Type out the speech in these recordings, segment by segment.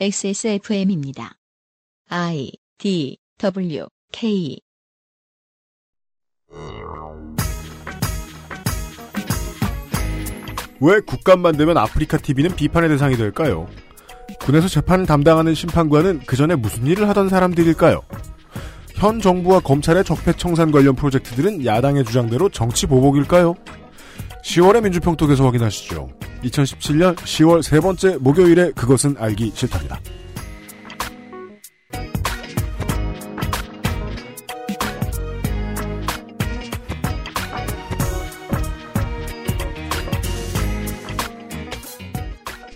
XSFM입니다. I D W K 왜 국감만 되면 아프리카 TV는 비판의 대상이 될까요? 군에서 재판을 담당하는 심판관은 그 전에 무슨 일을 하던 사람들일까요? 현 정부와 검찰의 적폐청산 관련 프로젝트들은 야당의 주장대로 정치 보복일까요? 10월의 민주평톡에서 확인하시죠. 2017년 10월 세 번째 목요일에 그것은 알기 싫답니다.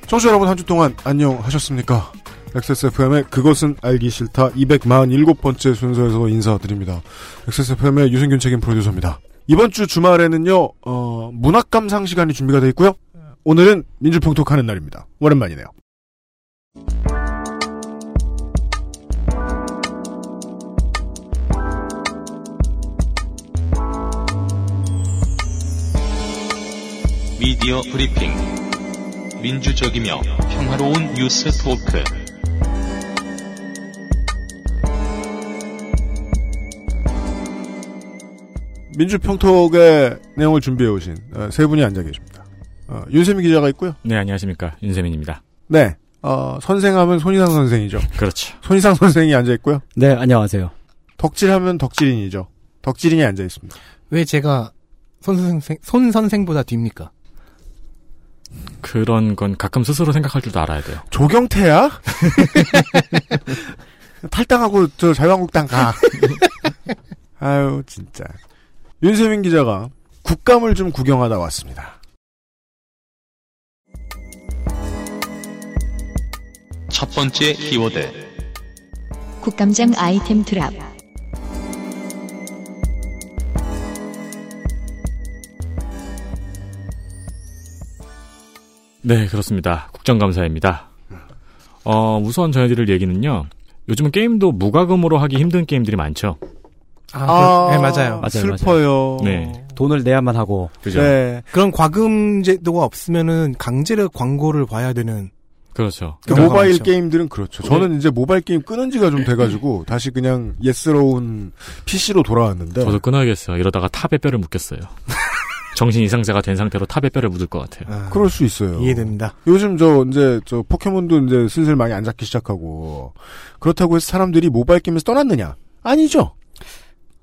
청취자 여러분 한 주 동안 안녕하셨습니까? XSFM의 그것은 알기 싫다 247번째 순서에서 인사드립니다. XSFM의 유승균 책임 프로듀서입니다. 이번 주 주말에는요, 어, 문학 감상 시간이 준비가 되어 있고요. 오늘은 민주평톡하는 날입니다. 오랜만이네요. 미디어 브리핑. 민주적이며 평화로운 뉴스 토크. 민주평톡의 내용을 준비해 오신 어, 세 분이 앉아 계십니다. 어, 윤세미 기자가 있고요. 네, 안녕하십니까. 윤세민입니다. 네, 어, 선생하면 손희상 선생이죠. 그렇죠. 손희상 선생이 앉아 있고요. 네, 안녕하세요. 덕질하면 덕질인이죠. 덕질인이 앉아 있습니다. 왜 제가 손 선생 손 선생보다 뒤입니까? 그런 건 가끔 스스로 생각할 줄도 알아야 돼요. 조경태야? 탈당하고 저 자유한국당 가. 아유 진짜. 윤세민 기자가 국감을 좀 구경하다 왔습니다. 첫 번째 키워드. 국감장 아이템 드랍 네, 그렇습니다. 국정감사입니다. 어, 우선 전해드릴 얘기는요. 요즘은 게임도 무과금으로 하기 힘든 게임들이 많죠. 아, 그- 네, 맞아요. 맞아요, 슬퍼요. 네. 돈을 내야만 하고 그죠? 네. 그런 과금 제도가 없으면은 강제로 광고를 봐야 되는 그렇죠. 그 모바일 그렇죠. 게임들은 그렇죠. 저는 이제 모바일 게임 끊은 지가 좀 돼가지고 다시 그냥 예스러운 PC로 돌아왔는데 저도 끊어야겠어요. 이러다가 탑에 뼈를 묻겠어요. 정신 이상자가 된 상태로 탑에 뼈를 묻을 것 같아요. 아, 그럴 수 있어요. 이해됩니다. 요즘 저 이제 저 포켓몬도 이제 슬슬 많이 안 잡기 시작하고 그렇다고 해서 사람들이 모바일 게임에서 떠났느냐? 아니죠.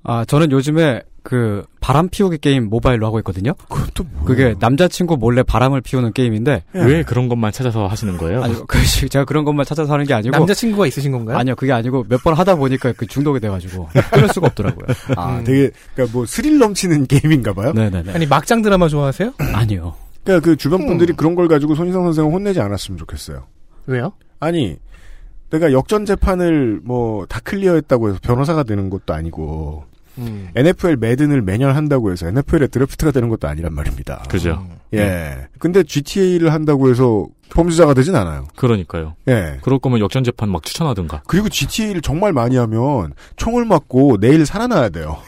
아 저는 요즘에 그 바람 피우기 게임 모바일로 하고 있거든요. 그것도 뭐 그게 남자친구 몰래 바람을 피우는 게임인데 예. 왜 그런 것만 찾아서 하시는 거예요? 아니 그 제가 그런 것만 찾아서 하는 게 아니고 남자친구가 있으신 건가요? 아니요 그게 아니고 몇 번 하다 보니까 그 중독이 돼가지고 끊을 수가 없더라고요. 아, 음. 되게 그러니까 뭐 스릴 넘치는 게임인가 봐요. 네네네. 아니 막장 드라마 좋아하세요? 아니요. 그러니까 그 주변 분들이 음. 그런 걸 가지고 손희상 선생을 혼내지 않았으면 좋겠어요. 왜요? 아니 내가 역전 재판을 뭐 다 클리어했다고 해서 변호사가 되는 것도 아니고 음. NFL 매든을 매년 한다고 해서 NFL에 드래프트가 되는 것도 아니란 말입니다. 그죠? 예. 근데 GTA를 한다고 해서 범죄자가 되진 않아요. 그러니까요. 예. 그럴 거면 역전 재판 막 추천하든가. 그리고 GTA를 정말 많이 하면 총을 맞고 내일 살아나야 돼요.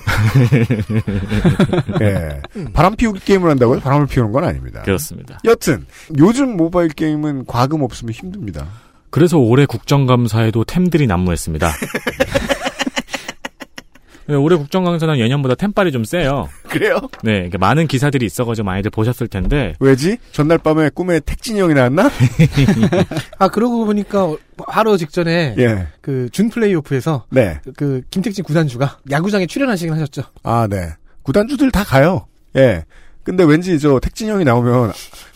예. 바람 피우기 게임을 한다고요? 바람을 피우는 건 아닙니다. 그렇습니다. 여튼 요즘 모바일 게임은 과금 없으면 힘듭니다. 그래서 올해 국정감사에도 템들이 난무했습니다. 네, 올해 국정감사는 예년보다 템빨이 좀 세요. 그래요? 네, 이렇게 많은 기사들이 있어가지고 많이들 보셨을 텐데, 왜지? 전날 밤에 꿈에 택진이 형이 나왔나? 아 그러고 보니까 하루 직전에 예. 그준 플레이오프에서 네. 그 김택진 구단주가 야구장에 출연하시긴 하셨죠. 아, 네. 구단주들 다 가요. 예. 근데 왠지 저 택진 형이 나오면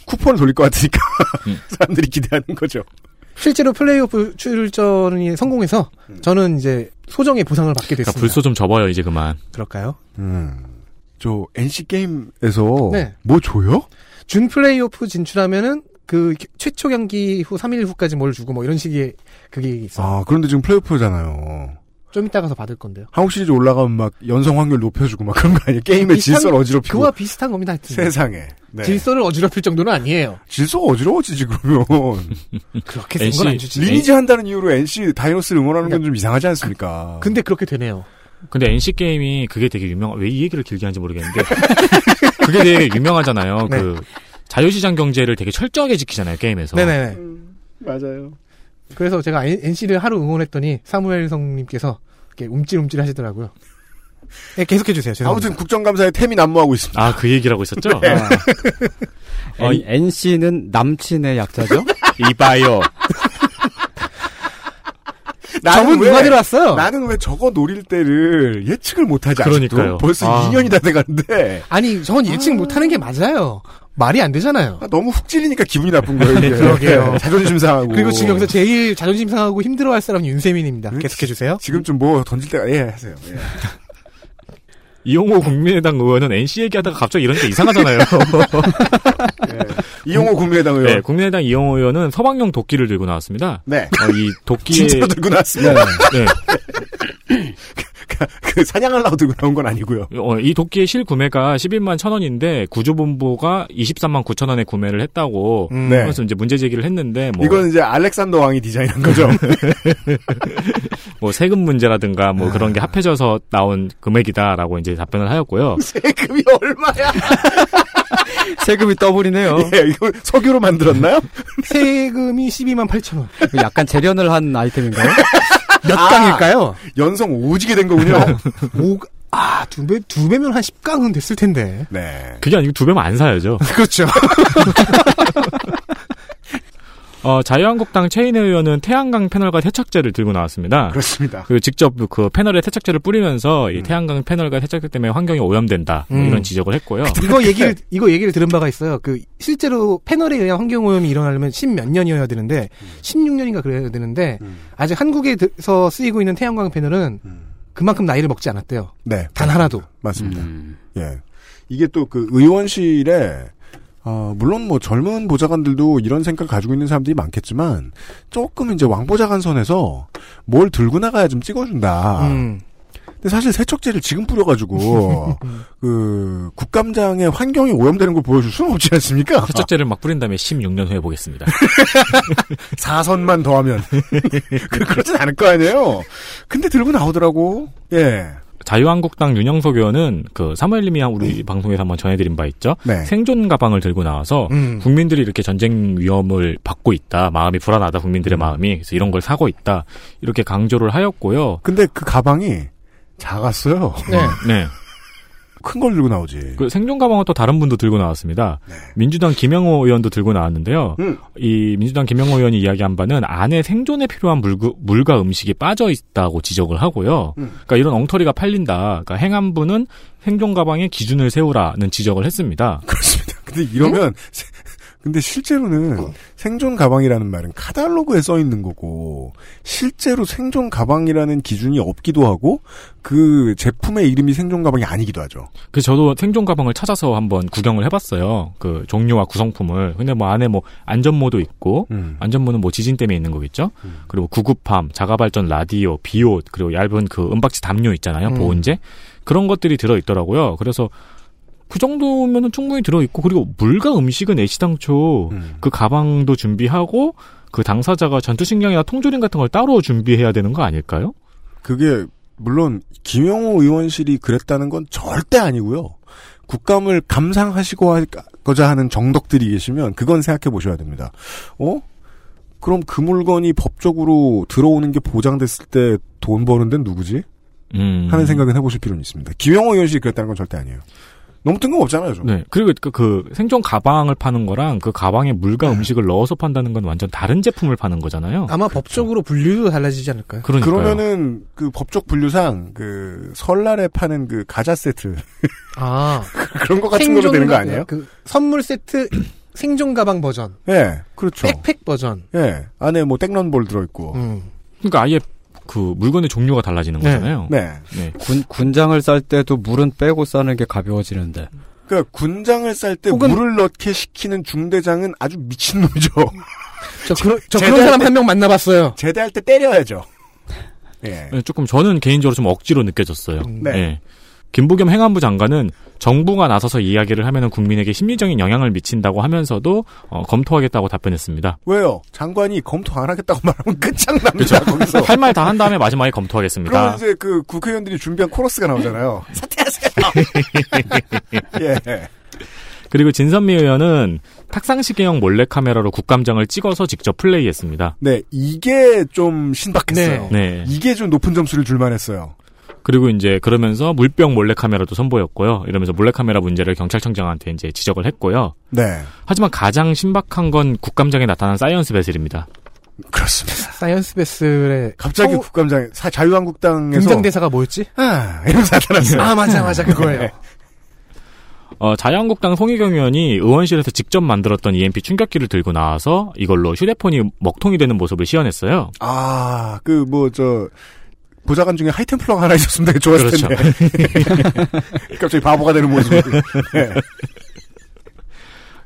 쿠폰을 돌릴 것 같으니까 음. 사람들이 기대하는 거죠. 실제로 플레이오프 출전이 성공해서 저는 이제 소정의 보상을 받게 그러니까 됐습니다. 불소 좀 접어요, 이제 그만. 그럴까요? 음. 저 NC 게임에서 네. 뭐 줘요? 준 플레이오프 진출하면은 그 최초 경기 후 3일 후까지 뭘 주고 뭐 이런 식의 그게 있어요. 아, 그런데 지금 플레이오프잖아요. 좀 이따 가서 받을 건데요. 한국 시리즈 올라가면 막 연성 확률 높여주고 막 그런 거 아니에요? 게임의 비슷한- 질서를 어지럽히고. 그와 비슷한 겁니다. 하여튼. 세상에. 네. 질서를 어지럽힐 정도는 아니에요. 질서가 어지러워지지 그러면. 그렇게 센건안 주지. 리니지 한다는 이유로 NC 다이노스를 응원하는 건좀 이상하지 않습니까? 근데 그렇게 되네요. 근데 NC 게임이 그게 되게 유명, 왜 이 얘기를 길게 하는지 모르겠는데, 그게 되게 유명하잖아요. 네. 그, 자유시장 경제를 되게 철저하게 지키잖아요, 게임에서. 네네. 맞아요. 그래서 제가 NC를 하루 응원했더니 사무엘 성님께서 이렇게 움찔움찔 하시더라고요. 네, 계속해 주세요. 죄송합니다. 아무튼 국정감사에 템이 난무하고 있습니다. 아, 그 얘기를 하고 있었죠? 네. 아, 어, NC는 남친의 약자죠? 이봐요. 점은 왜- 누가 들어왔어요? 나는 왜 저거 노릴 때를 예측을 못하지 아직도? 그러니까요. 벌써 아. 2년이 다 돼가는데 아니, 저건 예측 못하는 게 맞아요. 말이 안 되잖아요. 아, 너무 훅 찔리니까 기분이 나쁜 거예요. 이게. 그러게요. 자존심 상하고. 그리고 지금 여기서 제일 자존심 상하고 힘들어할 사람은 윤세민입니다. 음, 계속해 주세요. 지금 좀 뭐 던질 때가 예 하세요. 예. 이용호 국민의당 의원은 NC 얘기하다가 갑자기 이런 게 이상하잖아요. 예. 이용호 국민의당 의원. 네, 국민의당 이용호 의원은 서방용 도끼를 들고 나왔습니다. 네. 어, 이 도끼에 진짜로 들고 나왔습니다. 네, 그 사냥하려고 들고 나온 건 아니고요. 어, 이 도끼의 실 구매가 11만 천 원인데 구조본부가 23만 9천 원에 구매를 했다고 음. 네. 그래서 이제 문제 제기를 했는데 뭐, 이건 이제 알렉산더 왕이 디자인한 거죠. 뭐 세금 문제라든가 뭐 그런 게 합해져서 나온 금액이다라고 이제 답변을 하였고요. 세금이 얼마야? 세금이 더블이네요. 예, 이거 석유로 만들었나요? 세금이 12만 8천 원. 약간 재련을 한 아이템인가요? 몇 아. 강일까요? 연성 오지게 된 거군요. 오, 아, 두 배, 두 배면 한 10강은 됐을 텐데. 네. 그게 아니고 두 배면 안 사야죠. 그렇죠. 어, 자유한국당 최인혜 의원은 태양광 패널과 세척제를 들고 나왔습니다. 그렇습니다. 그 직접 그 패널에 세척제를 뿌리면서 이 태양광 패널과 세척제 때문에 환경이 오염된다 뭐 음. 이런 지적을 했고요. 이거 얘기를, 이거 얘기를 들은 바가 있어요. 그, 실제로 패널에 의한 환경 오염이 일어나려면 10몇 년이어야 되는데, 16년인가 그래야 되는데, 아직 한국에서 쓰이고 있는 태양광 패널은 그만큼 나이를 먹지 않았대요. 네. 단 하나도. 맞습니다. 음. 예. 이게 또 그 의원실에 어, 물론 뭐 젊은 보좌관들도 이런 생각을 가지고 있는 사람들이 많겠지만 조금 이제 왕보좌관 선에서 뭘 들고 나가야 좀 찍어준다. 음. 근데 사실 세척제를 지금 뿌려가지고 그 국감장의 환경이 오염되는 걸 보여줄 수는 없지 않습니까? 세척제를 막 뿌린 다음에 16년 후에 보겠습니다. 사선만 더하면 그- 그렇진 않을 거 아니에요. 근데 들고 나오더라고. 예. 자유한국당 윤영석 의원은 그 사무엘님이 우리 방송에서 한번 전해드린 바 있죠. 네. 생존 가방을 들고 나와서 음. 국민들이 이렇게 전쟁 위험을 받고 있다. 마음이 불안하다. 국민들의 마음이 그래서 이런 걸 사고 있다. 이렇게 강조를 하였고요. 근데 그 가방이 작았어요. 네. 네. 큰 걸 들고 나오지. 그 생존 가방은 또 다른 분도 들고 나왔습니다. 민주당 김영호 의원도 들고 나왔는데요. 음. 이 민주당 김영호 의원이 이야기한 바는 안에 생존에 필요한 물구, 물과 음식이 빠져 있다고 지적을 하고요. 음. 그러니까 이런 엉터리가 팔린다. 그러니까 행안부는 생존 가방에 기준을 세우라는 지적을 했습니다. 그렇습니다. 근데 이러면 세- 근데 실제로는 생존 가방이라는 말은 카탈로그에 써 있는 거고 실제로 생존 가방이라는 기준이 없기도 하고 그 제품의 이름이 생존 가방이 아니기도 하죠. 그래서 저도 생존 가방을 찾아서 한번 구경을 해봤어요. 그 종류와 구성품을. 근데 뭐 안에 뭐 안전모도 있고 음. 안전모는 뭐 지진 때문에 있는 거겠죠. 그리고 구급함, 자가발전 라디오, 비옷, 그리고 얇은 그 은박지 담요 있잖아요. 음. 보온제 그런 것들이 들어 있더라고요. 그래서 그 정도면은 충분히 들어 있고 그리고 물과 음식은 애시당초 음. 그 가방도 준비하고 그 당사자가 전투식량이나 통조림 같은 걸 따로 준비해야 되는 거 아닐까요? 그게 물론 김영호 의원실이 그랬다는 건 절대 아니고요. 국감을 감상하시고 하고자 하는 정덕들이 계시면 그건 생각해 보셔야 됩니다. 어? 그럼 그 물건이 법적으로 들어오는 게 보장됐을 때 돈 버는 데는 누구지? 음. 하는 생각은 해보실 필요는 있습니다. 김영호 의원실이 그랬다는 건 절대 아니에요. 너무 뜬금없잖아요, 좀. 네. 그리고 그, 그 생존 가방을 파는 거랑 그 가방에 물과 음식을 넣어서 판다는 건 완전 다른 제품을 파는 거잖아요. 아마 법적으로 분류도 달라지지 않을까요? 그러니까요. 그러면은 그 법적 분류상 그 설날에 파는 그 가자 세트 아. 그런 거 같은 거로 되는 거 가- 아니에요? 그 선물 세트 생존 가방 버전, 예, 그렇죠. 백팩 버전. 예, 안에 뭐 땡런볼 들어있고. 음. 그러니까 아예 그 물건의 종류가 달라지는 네. 거잖아요. 네. 네. 군, 군장을 쌀 때도 물은 빼고 싸는 게 가벼워지는데. 그러니까 군장을 쌀때 혹은- 물을 넣게 시키는 중대장은 아주 미친놈이죠. 저 그런 저 제대할 그런 사람 때- 한명 만나봤어요. 제대할 때 때려야죠. 예. 네, 조금 저는 개인적으로 좀 억지로 느껴졌어요. 네. 예. 김부겸 행안부 장관은 정부가 나서서 이야기를 하면 국민에게 심리적인 영향을 미친다고 하면서도 어, 검토하겠다고 답변했습니다. 왜요? 장관이 검토 안 하겠다고 말하면 끝장납니다, 거기서. 할 말 다 한 다음에 마지막에 검토하겠습니다. 이제 그 국회의원들이 준비한 코러스가 나오잖아요. 사퇴하세요! 예. 그리고 진선미 의원은 탁상시계형 몰래카메라로 국감장을 찍어서 직접 플레이했습니다. 네, 이게 좀 신박했어요. 네. 이게 좀 높은 점수를 줄만 했어요. 그리고 이제 그러면서 물병 몰래카메라도 선보였고요. 이러면서 몰래카메라 문제를 경찰청장한테 이제 지적을 했고요. 네. 하지만 가장 신박한 건 국감장에 나타난 Science Vessel입니다. 그렇습니다. Science Vessel의 갑자기 처음 국감장, 사- 자유한국당에서. 등장 대사가 뭐였지? 아, 이러면서 나타났어요. 아 맞아 맞아 그거예요. 네. 어, 자유한국당 송희경 의원이 의원실에서 직접 만들었던 EMP 충격기를 들고 나와서 이걸로 휴대폰이 먹통이 되는 모습을 시연했어요. 아, 그, 뭐, 저, 보좌관 중에 하이템플러가 하나 있었으면 되게 좋았을 그렇죠. 텐데. 갑자기 바보가 되는 모습. 네.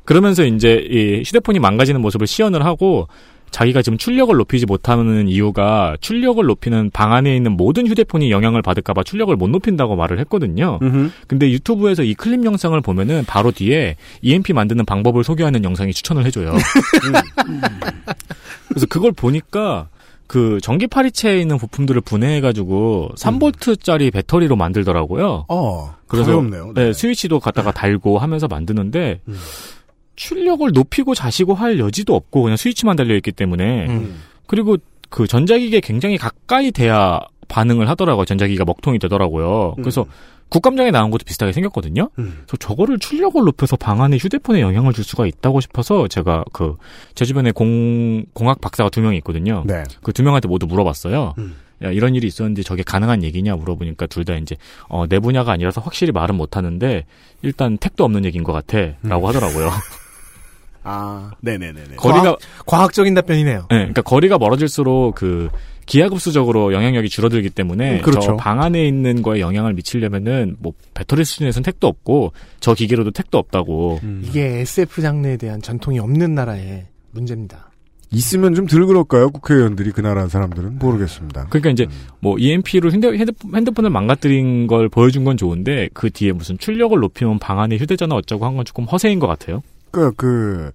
그러면서 이제 이 휴대폰이 망가지는 모습을 시연을 하고 자기가 지금 출력을 높이지 못하는 이유가 출력을 높이는 방 안에 있는 모든 휴대폰이 영향을 받을까봐 출력을 못 높인다고 말을 했거든요. 음흠. 근데 유튜브에서 이 클립 영상을 보면은 바로 뒤에 EMP 만드는 방법을 소개하는 영상이 추천을 해줘요. 그래서 그걸 보니까 그 전기 파리채에 있는 부품들을 분해해가지고 3볼트짜리 배터리로 만들더라고요. 어, 그래서 가볍네요. 네, 스위치도 갖다가 달고 하면서 만드는데 음. 출력을 높이고 자시고 할 여지도 없고 그냥 스위치만 달려 있기 때문에 음. 그리고 그 전자기기에 굉장히 가까이 돼야 반응을 하더라고요. 전자기기가 먹통이 되더라고요. 그래서 국감장에 나온 것도 비슷하게 생겼거든요. 음. 그래서 저거를 출력을 높여서 방 안에 휴대폰에 영향을 줄 수가 있다고 싶어서 제가 그 제 주변에 공 공학 박사가 두 명이 있거든요. 네. 그 두 명한테 모두 물어봤어요. 음. 야, 이런 일이 있었는데 저게 가능한 얘기냐 물어보니까 둘 다 이제 어, 내 분야가 아니라서 확실히 말은 못 하는데 일단 택도 없는 얘기인 것 같아라고 하더라고요. 아, 네네네네. 거리가 과학 적인 답변이네요. 네, 그러니까 거리가 멀어질수록 그 기하급수적으로 영향력이 줄어들기 때문에 음, 그렇죠. 저방 안에 있는 거에 영향을 미치려면은 뭐 배터리 수준에서는 택도 없고 저 기계로도 택도 없다고. 음. 이게 SF 장르에 대한 전통이 없는 나라의 문제입니다. 있으면 좀 덜 그럴까요? 국회의원들이 그 나라 사람들은 모르겠습니다. 그러니까 이제 뭐 EMP로 핸드, 핸드폰, 핸드폰을 망가뜨린 걸 보여준 건 좋은데 그 뒤에 무슨 출력을 높이면 방 안에 휴대전화 어쩌고 한 건 조금 허세인 것 같아요. 그, 그,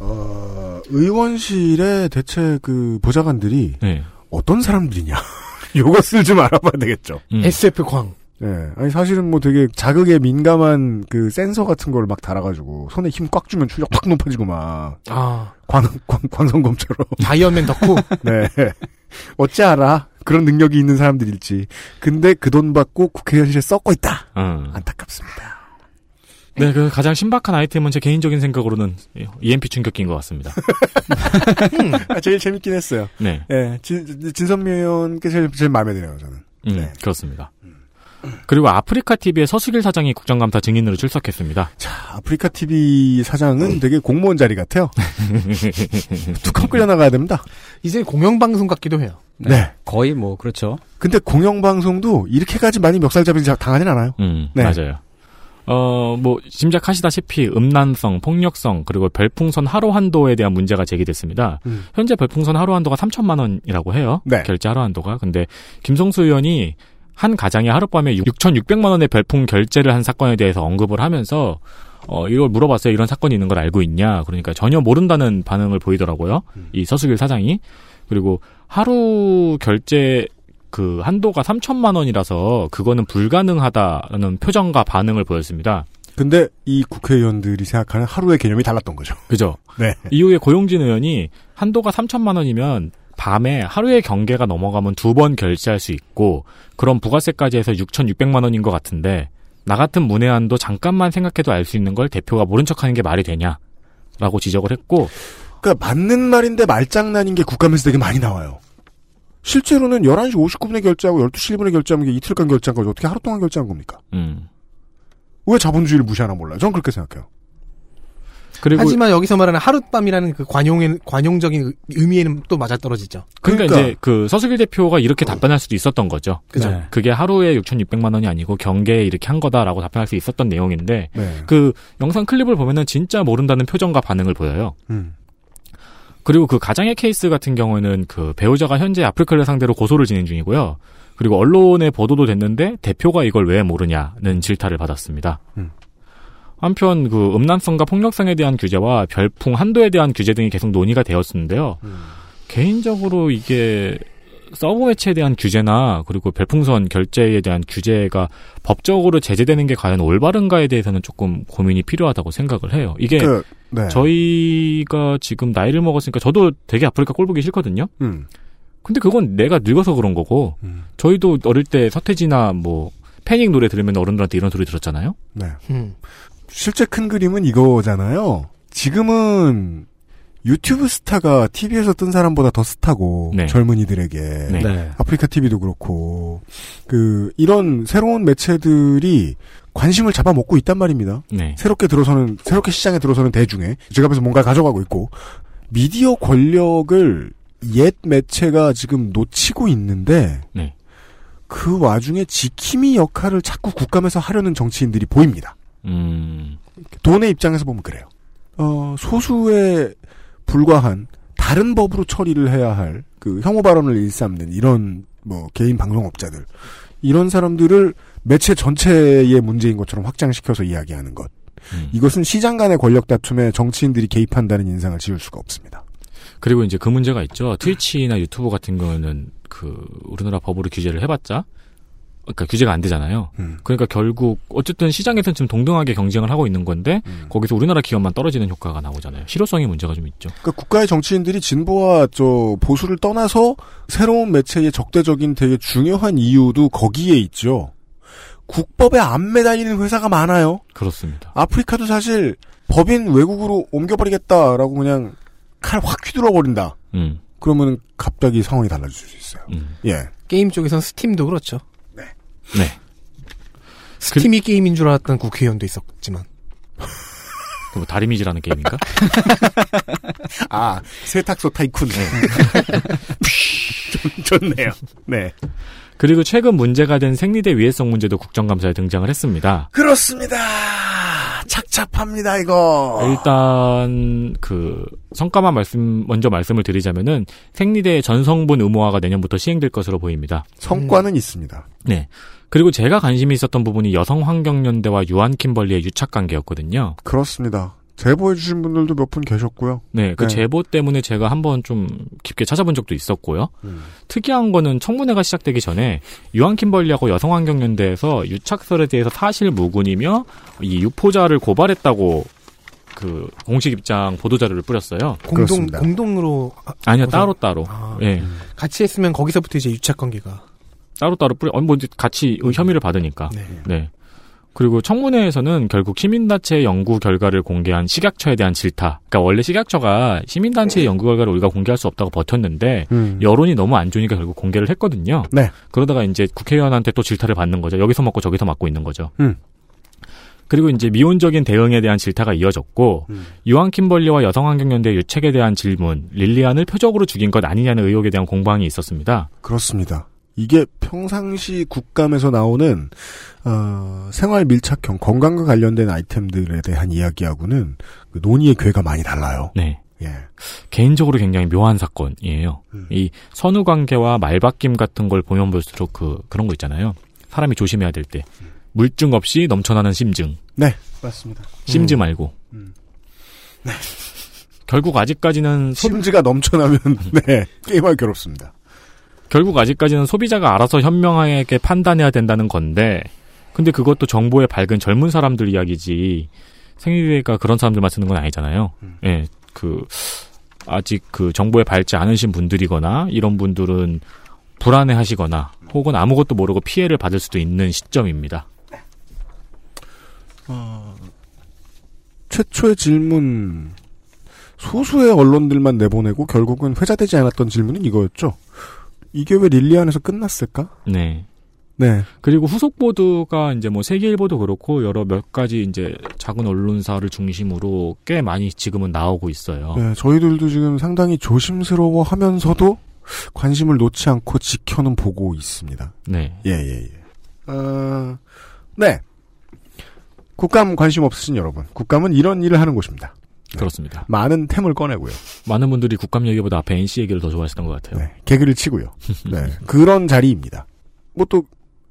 어, 의원실에 대체 그 보좌관들이 네. 어떤 사람들이냐. 요것을 좀 알아봐야 되겠죠. 음. SF 광. 예. 아니, 사실은 뭐 되게 자극에 민감한 그 센서 같은 걸 막 달아가지고 손에 힘 꽉 주면 출력 확 높아지고 막 아 광, 광, 광선검처럼. 자이언맨 덕후. 네. 어찌 알아? 그런 능력이 있는 사람들일지. 근데 그 돈 받고 국회의원실에 썩고 있다. 음. 안타깝습니다. 네, 그 가장 신박한 아이템은 제 개인적인 생각으로는 EMP 충격기인 것 같습니다. 아, 제일 재밌긴 했어요. 네, 예, 진, 진선미 의원께 제일, 제일 마음에 드네요, 저는. 음, 네. 그렇습니다. 그리고 아프리카 TV의 서수길 사장이 국정감사 증인으로 출석했습니다. 자, 아프리카 TV 사장은 되게 공무원 자리 같아요. 뚜껑 끌려 나가야 됩니다. 이제 공영방송 같기도 해요. 네. 거의 뭐 그렇죠. 근데 공영방송도 이렇게까지 많이 멱살 잡이 당하진 않아요. 음, 네. 맞아요. 어, 뭐, 짐작하시다시피 음란성, 폭력성, 그리고 별풍선 하루 한도에 대한 문제가 제기됐습니다. 음. 현재 별풍선 하루 한도가 3천만 원이라고 해요. 네. 결제 하루 한도가. 근데 김성수 의원이 한 가장이 하룻밤에 6,600만 원의 별풍 결제를 한 사건에 대해서 언급을 하면서 어, 이걸 물어봤어요. 이런 사건이 있는 걸 알고 있냐. 그러니까 전혀 모른다는 반응을 보이더라고요. 이 서수길 사장이. 그리고 하루 결제 그 한도가 3천만 원이라서 그거는 불가능하다는 표정과 반응을 보였습니다. 근데 이 국회의원들이 생각하는 하루의 개념이 달랐던 거죠. 그죠? 네. 이후에 고용진 의원이 한도가 3천만 원이면 밤에 하루의 경계가 넘어가면 두 번 결제할 수 있고 그럼 부가세까지 해서 6,600만 원인 것 같은데 나 같은 문외한도 잠깐만 생각해도 알 수 있는 걸 대표가 모른 척하는 게 말이 되냐? 라고 지적을 했고 그러니까 맞는 말인데 말장난인 게 국감에서 되게 많이 나와요. 실제로는 11시 59분에 결제하고 12시 1분에 결제하면 이게 이틀간 결제한 거죠. 어떻게 하루 동안 결제한 겁니까? 음. 왜 자본주의를 무시하나 몰라요. 전 그렇게 생각해요. 그리고 하지만 여기서 말하는 하룻밤이라는 그 관용 관용적인 의미에는 또 맞아떨어지죠. 그러니까, 그러니까. 이제 그 서수길 대표가 이렇게 답변할 수도 있었던 거죠. 그죠. 네. 그게 하루에 6,600만 원이 아니고 경계에 이렇게 한 거다라고 답변할 수 있었던 내용인데 네. 그 영상 클립을 보면은 진짜 모른다는 표정과 반응을 보여요. 음. 그리고 그 가장의 케이스 같은 경우에는 그 배우자가 현재 아프리카를 상대로 고소를 진행 중이고요. 그리고 언론에 보도도 됐는데 대표가 이걸 왜 모르냐는 질타를 받았습니다. 음. 한편 그 음란성과 폭력성에 대한 규제와 별풍 한도에 대한 규제 등이 계속 논의가 되었는데요. 개인적으로 이게 sub 매체에 대한 규제나 그리고 별풍선 결제에 대한 규제가 법적으로 제재되는 게 과연 올바른가에 대해서는 조금 고민이 필요하다고 생각을 해요. 이게 그 네. 저희가 지금 나이를 먹었으니까 저도 되게 아프리카 꼴 보기 싫거든요. 음. 근데 그건 내가 늙어서 그런 거고 음. 저희도 어릴 때 서태지나 뭐 패닉 노래 들으면 어른들한테 이런 소리 들었잖아요. 네. 음. 실제 큰 그림은 이거잖아요. 지금은 유튜브 스타가 TV에서 뜬 사람보다 더 스타고 네. 젊은이들에게 네. 네. 아프리카 TV도 그렇고 그 이런 새로운 매체들이 관심을 잡아먹고 있단 말입니다. 네. 새롭게 들어서는 새롭게 시장에 들어서는 대중에 제 앞에서 뭔가 가져가고 있고 미디어 권력을 옛 매체가 지금 놓치고 있는데 네. 그 와중에 지킴이 역할을 자꾸 국감에서 하려는 정치인들이 보입니다. 음. 돈의 입장에서 보면 그래요. 어, 소수에 불과한 다른 법으로 처리를 해야 할 그 혐오 발언을 일삼는 이런 뭐 개인 방송업자들 이런 사람들을 매체 전체의 문제인 것처럼 확장시켜서 이야기하는 것. 음. 이것은 시장 간의 권력 다툼에 정치인들이 개입한다는 인상을 지울 수가 없습니다. 그리고 이제 그 문제가 있죠. 트위치나 유튜브 같은 경우는 그 우리나라 법으로 규제를 해봤자 그러니까 규제가 안 되잖아요. 음. 그러니까 결국 어쨌든 시장에서는 지금 동등하게 경쟁을 하고 있는 건데 음. 거기서 우리나라 기업만 떨어지는 효과가 나오잖아요. 실효성의 문제가 좀 있죠. 그러니까 국가의 정치인들이 진보와 저 보수를 떠나서 새로운 매체의 적대적인 되게 중요한 이유도 거기에 있죠. 국법에 안 매달리는 회사가 많아요. 그렇습니다. 아프리카도 사실 법인 외국으로 옮겨버리겠다라고 그냥 칼 확 휘둘러 버린다. 음. 그러면 갑자기 상황이 달라질 수 있어요. 음. 예. 게임 쪽에선 스팀도 그렇죠. 네. 스팀이 게임인 줄 알았던 국회의원도 있었지만. 그뭐 다리미지라는 게임인가? 아 세탁소 타이쿤. 좀 좋네요. 네. 그리고 최근 문제가 된 생리대 위해성 문제도 국정감사에 등장을 했습니다. 그렇습니다. 착잡합니다 이거. 일단 그 성과만 말씀 먼저 말씀을 드리자면은 생리대 전성분 의무화가 내년부터 시행될 것으로 보입니다. 성과는 있습니다. 네. 그리고 제가 관심이 있었던 부분이 여성환경연대와 유한 킴벌리의 유착 관계였거든요. 그렇습니다. 제보해 주신 분들도 몇 분 계셨고요. 네, 그 네. 제보 때문에 제가 한번 좀 깊게 찾아본 적도 있었고요. 특이한 거는 청문회가 시작되기 전에 유한 킴벌리하고 여성환경연대에서 유착설에 대해서 사실 무근이며 이 유포자를 고발했다고 그 공식 입장 보도 자료를 뿌렸어요. 공동, 그렇습니다. 공동으로 아, 아니요, 고소- 따로 따로. 아, 예, 같이 했으면 거기서부터 이제 유착 관계가. 따로 따로 뿌려. 어, 뭐 이제 같이 혐의를 받으니까. 네. 네. 그리고 청문회에서는 결국 시민단체 연구 결과를 공개한 식약처에 대한 질타. 그러니까 원래 식약처가 시민단체의 연구 결과를 우리가 공개할 수 없다고 버텼는데 음. 여론이 너무 안 좋으니까 결국 공개를 했거든요. 네. 그러다가 이제 국회의원한테 또 질타를 받는 거죠. 여기서 맞고 저기서 맞고 있는 거죠. 음. 그리고 이제 미온적인 대응에 대한 질타가 이어졌고 음. 유한 킴벌리와 여성환경연대 유책에 대한 질문, 릴리안을 표적으로 죽인 것 아니냐는 의혹에 대한 공방이 있었습니다. 그렇습니다. 이게 평상시 국감에서 나오는 어, 생활 밀착형 건강과 관련된 아이템들에 대한 이야기하고는 그 논의의 궤가 많이 달라요. 네. 예. 개인적으로 굉장히 묘한 사건이에요. 음. 이 선후 관계와 말바뀜 같은 걸 보면 볼수록 그 그런 거 있잖아요. 사람이 조심해야 될 때 물증 없이 넘쳐나는 심증, 네, 맞습니다. 심즈 말고. 음. 결국 아직까지는 소, 심지가 넘쳐나면 네 게임하기 괴롭습니다. 결국 아직까지는 소비자가 알아서 현명하게 판단해야 된다는 건데, 근데 그것도 정보에 밝은 젊은 사람들 이야기지 생리대가 그런 사람들만 쓰는 건 아니잖아요. 음. 예, 그 아직 그 정보에 밝지 않으신 분들이거나 이런 분들은 불안해하시거나 혹은 아무것도 모르고 피해를 받을 수도 있는 시점입니다. 최초의 질문 소수의 언론들만 내보내고 결국은 회자되지 않았던 질문은 이거였죠. 이게 왜 릴리안에서 끝났을까? 네. 네. 그리고 후속 보도가 이제 뭐 세계일보도 그렇고 여러 몇 가지 이제 작은 언론사를 중심으로 꽤 많이 지금은 나오고 있어요. 네, 저희들도 지금 상당히 조심스러워 하면서도 관심을 놓지 않고 지켜는 보고 있습니다. 네. 예, 예, 예. 어, 네. 국감 관심 없으신 여러분. 국감은 이런 일을 하는 곳입니다. 그렇습니다. 많은 템을 꺼내고요. 많은 분들이 국감 얘기보다 앞에 NC 얘기를 더 좋아하셨던 것 같아요. 네, 개그를 치고요. 네, 그런 자리입니다. 뭐 또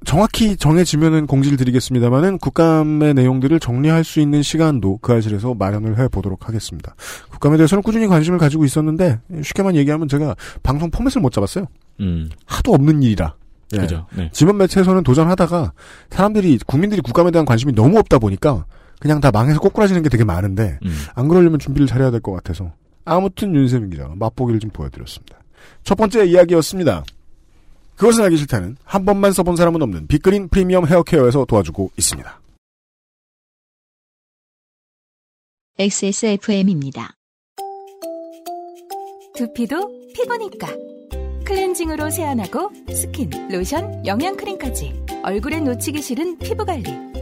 정확히 정해지면은 공지를 드리겠습니다만은 국감의 내용들을 정리할 수 있는 시간도 그 아실에서 마련을 해 보도록 하겠습니다. 국감에 대해서는 꾸준히 관심을 가지고 있었는데 쉽게만 얘기하면 제가 방송 포맷을 못 잡았어요. 음, 하도 없는 일이라. 예. 그죠. 네. 지문 매체에서는 도전하다가 사람들이 국민들이 국감에 대한 관심이 너무 없다 보니까 그냥 다 망해서 꼬꾸라지는 게 되게 많은데 음. 안 그러려면 준비를 잘해야 될 것 같아서 아무튼 윤세민 기자가 맛보기를 좀 보여드렸습니다. 첫 번째 이야기였습니다. 그것은 알기 싫다는 한 번만 써본 사람은 없는 빅그린 프리미엄 헤어케어에서 도와주고 있습니다. XSFM입니다. 두피도 피부니까 클렌징으로 세안하고 스킨, 로션, 영양크림까지 얼굴에 놓치기 싫은 피부관리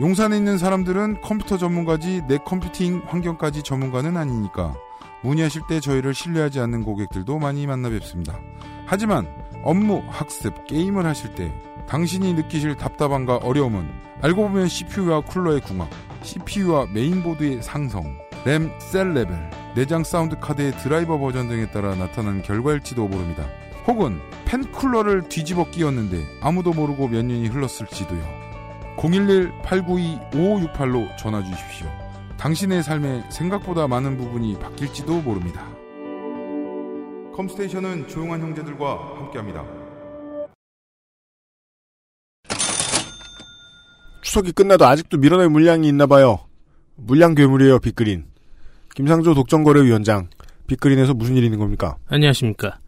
용산에 있는 사람들은 컴퓨터 전문가지 내 컴퓨팅 환경까지 전문가는 아니니까 문의하실 때 저희를 신뢰하지 않는 고객들도 많이 만나 뵙습니다. 하지만 업무, 학습, 게임을 하실 때 당신이 느끼실 답답함과 어려움은 알고 보면 CPU와 쿨러의 궁합, CPU와 메인보드의 상성, 램, 셀 레벨, 내장 사운드 카드의 드라이버 버전 등에 따라 나타나는 결과일지도 모릅니다. 혹은 팬 쿨러를 뒤집어 끼웠는데 아무도 모르고 몇 년이 흘렀을지도요. 011-892-5568로 전화 주십시오. 당신의 삶에 생각보다 많은 부분이 바뀔지도 모릅니다. 컴스테이션은 조용한 형제들과 함께합니다. 추석이 끝나도 아직도 밀어낼 물량이 있나 봐요. 물량 괴물이에요, 빅그린. 김상조 독점거래위원장. 빅그린에서 무슨 일이 있는 겁니까? 안녕하십니까.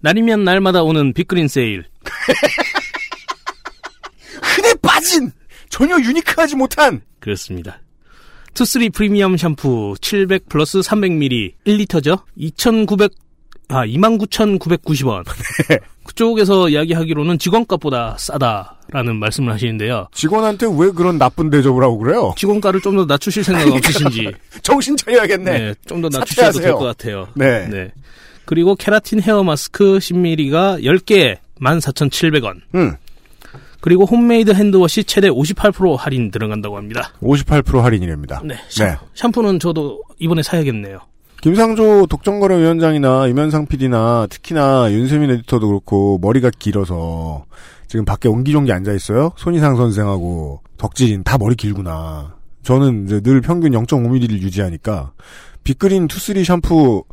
날이면 날마다 오는 빅그린 세일. 흔해 빠진! 전혀 unique하지 못한! 그렇습니다. 투쓰리 프리미엄 샴푸 700 플러스 300ml 1리터죠? 2,900, 아, 29,990원. 그쪽에서 이야기하기로는 직원값보다 싸다라는 말씀을 하시는데요. 직원한테 왜 그런 나쁜 대접을 하고 그래요? 직원가를 좀 더 낮추실 생각 없으신지. 정신 차려야겠네. 네, 좀 더 낮추셔도. 될 것 같아요. 네. 네. 그리고 케라틴 헤어 마스크 10ml가 10개 14,700원. 음. 그리고 홈메이드 핸드워시 최대 58% 할인 들어간다고 합니다. 58% 할인이랍니다. 네. 샴, 샴푸는 저도 이번에 사야겠네요. 김상조 독점거래위원장이나 유면상 PD나 특히나 윤세민 에디터도 그렇고 머리가 길어서 지금 밖에 옹기종기 앉아 있어요. 손희상 선생하고 덕질인 다 머리 길구나. 저는 이제 늘 평균 0.5mm를 유지하니까 빅그린 투쓰리 샴푸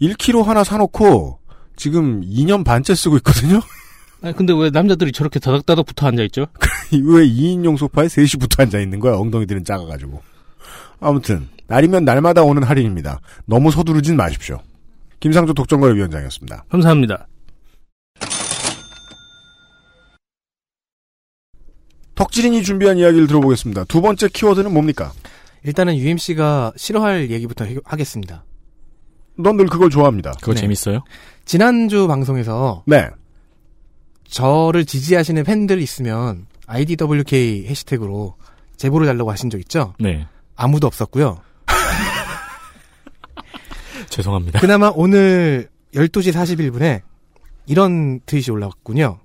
1kg 하나 사놓고 지금 2년 반째 쓰고 있거든요. 아니, 근데 왜 남자들이 저렇게 다닥다닥 붙어 앉아있죠? 왜 2인용 소파에 셋이 붙어 앉아있는 거야? 엉덩이들은 작아가지고. 아무튼 날이면 날마다 오는 할인입니다. 너무 서두르진 마십시오. 김상조 독점거래위원장이었습니다. 감사합니다. 덕질인이 준비한 이야기를 들어보겠습니다. 두 번째 키워드는 뭡니까? 일단은 UMC가 싫어할 얘기부터 해- 하겠습니다. 넌 늘 그걸 좋아합니다. 그거 네. 재밌어요? 지난주 방송에서 네. 저를 지지하시는 팬들 있으면 IDWK 해시태그로 제보를 달라고 하신 적 있죠? 네. 아무도 없었고요. 죄송합니다. 그나마 오늘 12시 41분에 이런 트윗이 올라왔군요.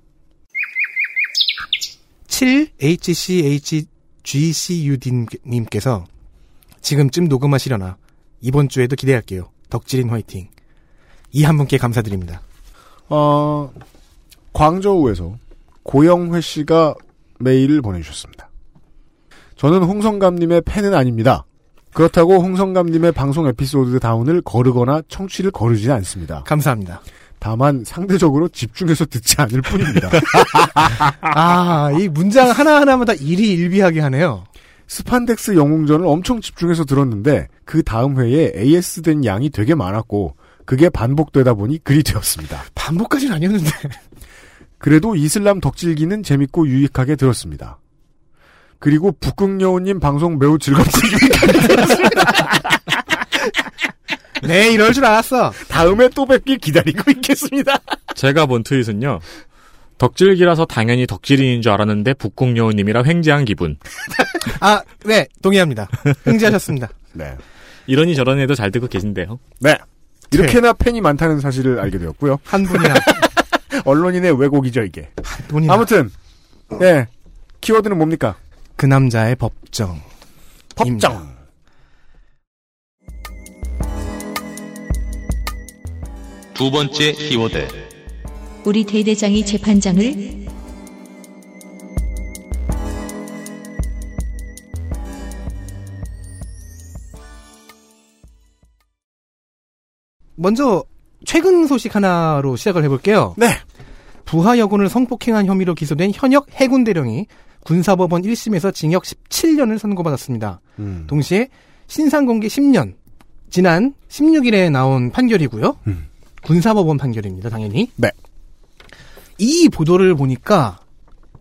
7HCHGCUD님께서 지금쯤 녹음하시려나 이번 주에도 기대할게요. 덕질인 화이팅. 이 한 분께 감사드립니다. 어, 광저우에서 고영회 씨가 메일을 보내주셨습니다. 저는 홍성감님의 팬은 아닙니다. 그렇다고 홍성감님의 방송 에피소드 다운을 거르거나 청취를 거르지 않습니다. 감사합니다. 다만 상대적으로 집중해서 듣지 않을 뿐입니다. 아, 이 문장 하나하나마다 일이 일비하게 하네요. 스판덱스 영웅전을 엄청 집중해서 들었는데 그 다음 회에 AS된 양이 되게 많았고 그게 반복되다 보니 글이 되었습니다. 반복까지는 아니었는데. 그래도 이슬람 덕질기는 재밌고 유익하게 들었습니다. 그리고 북극여우님 방송 매우 즐겁고 유익하게 들었습니다. 네, 이럴 줄 알았어. 다음에 또 뵙길 기다리고 있겠습니다. 제가 본 트윗은요. 덕질기라서 당연히 덕질인인 줄 알았는데 북극여우님이라 횡재한 기분. 아, 네, 동의합니다. 흥지하셨습니다. 네. 이러니 저러니 해도 잘 듣고 계신데요. 네. 이렇게나 팬이 많다는 사실을 알게 되었고요. 한 분이나. 언론인의 왜곡이죠, 이게. 돈이나. 아무튼, 예. 키워드는 뭡니까? 그 남자의 법정. 법정. 두 번째 키워드 우리 대대장이 재판장을 먼저 최근 소식 하나로 시작을 해볼게요. 네. 부하 여군을 성폭행한 혐의로 기소된 현역 해군 대령이 군사법원 1심에서 징역 17년을 선고받았습니다. 음. 동시에 신상공개 10년, 지난 16일에 나온 판결이고요. 음. 군사법원 판결입니다, 당연히. 네. 이 보도를 보니까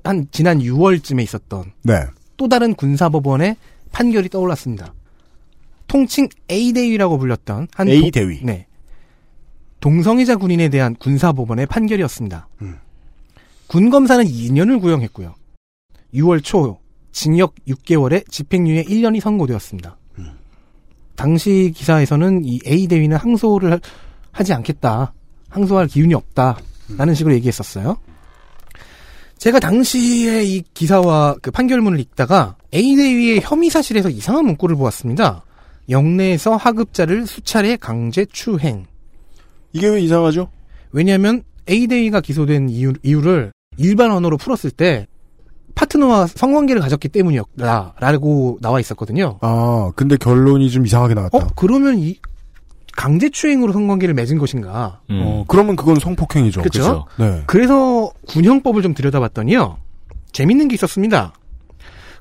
한 지난 6월쯤에 있었던 네. 또 다른 군사법원의 판결이 떠올랐습니다. 통칭 A대위라고 불렸던 한 A 동- 대위. 네. 동성애자 군인에 대한 군사법원의 판결이었습니다. 음. 군 검사는 2년을 구형했고요. 6월 초 징역 6개월에 집행유예 1년이 선고되었습니다. 음. 당시 기사에서는 이 A 대위는 항소를 하- 하지 않겠다. 항소할 기운이 없다. 라는 식으로 얘기했었어요. 제가 당시에 이 기사와 그 판결문을 읽다가 A 대위의 혐의 사실에서 이상한 문구를 보았습니다. 영내에서 하급자를 수차례 강제 추행. 이게 왜 이상하죠? 왜냐하면 A 대위가 기소된 이유, 이유를 일반 언어로 풀었을 때 파트너와 성관계를 가졌기 때문이었다라고 나와 있었거든요. 아, 근데 결론이 좀 이상하게 나왔다. 어 그러면 이 강제 추행으로 성관계를 맺은 것인가? 음. 어, 그러면 그건 성폭행이죠. 그쵸? 네. 그래서 군형법을 좀 들여다봤더니요. 재밌는 게 있었습니다.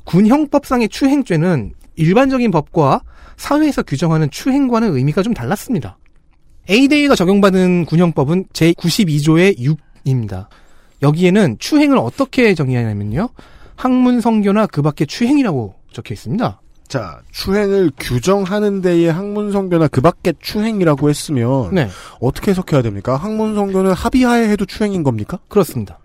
군형법상의 추행죄는 일반적인 법과 사회에서 규정하는 추행과는 의미가 좀 달랐습니다. A대위가 적용받은 군형법은 제92조의 6입니다. 여기에는 추행을 어떻게 정의하냐면요. 학문 성교나 그 밖의 추행이라고 적혀 있습니다. 자, 추행을 규정하는 데에 학문 성교나 그 밖에 추행이라고 했으면 네, 어떻게 해석해야 됩니까? 학문 성교는 합의하에 해도 추행인 겁니까? 그렇습니다.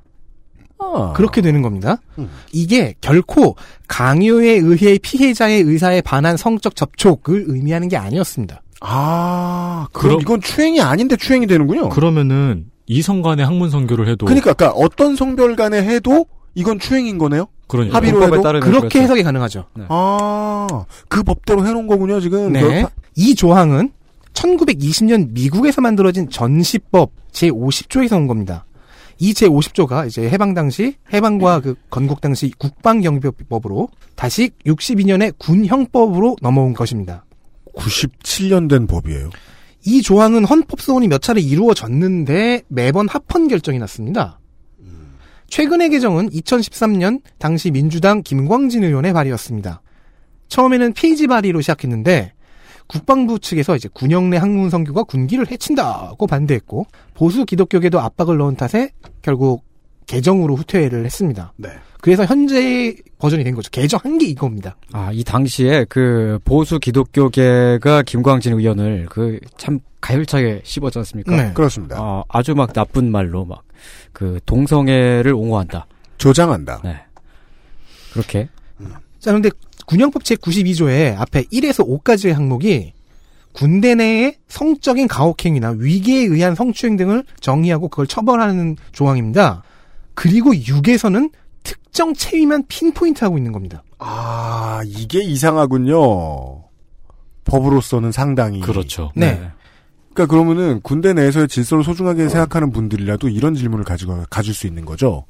아. 그렇게 되는 겁니다. 음. 이게 결코 강요에 의해 피해자의 의사에 반한 성적 접촉을 의미하는 게 아니었습니다. 아, 그럼 그럼- 이건 추행이 아닌데 추행이 되는군요. 그러면은 이성 간의 학문 선교를 해도 그러니까, 그러니까 어떤 성별 간에 해도 이건 추행인 거네요? 그러니까 합의로 해도? 따르면 그렇게 그렇죠. 해석이 가능하죠. 아, 그 법대로 해놓은 거군요, 지금. 네. 그렇다? 이 조항은 1920년 미국에서 만들어진 전시법 제50조에서 온 겁니다. 이 제50조가 이제 해방 당시, 해방과 그 건국 당시 국방경비법으로 다시 62년에 군형법으로 넘어온 것입니다. 97년 된 법이에요. 이 조항은 헌법 소원이 몇 차례 이루어졌는데 매번 합헌 결정이 났습니다. 최근의 개정은 2013년 당시 민주당 김광진 의원의 발의였습니다. 처음에는 페이지 발의로 시작했는데 국방부 측에서 이제 군영 내 학문 성교가 군기를 해친다고 반대했고 보수 기독교계도 압박을 넣은 탓에 결국 개정으로 후퇴를 했습니다. 네. 그래서 현재 버전이 된 거죠. 개정한 게 이겁니다. 아, 이 당시에 그 보수 기독교계가 김광진 의원을 그 참 가열차게 씹었지 않습니까? 네. 그렇습니다. 어, 아주 막 나쁜 말로 막 그 동성애를 옹호한다. 조장한다. 네. 그렇게 자, 그런데 군형법 제92조에 앞에 1에서 5까지의 항목이 군대 내의 성적인 가혹행위나 위계에 의한 성추행 등을 정의하고 그걸 처벌하는 조항입니다. 그리고 6에서는 특정 체위만 핀포인트하고 있는 겁니다. 아, 이게 이상하군요. 법으로서는 상당히. 그렇죠. 네. 그러니까 그러면은 군대 내에서의 질서를 소중하게 생각하는 분들이라도 이런 질문을 가지고 가질 수 있는 거죠.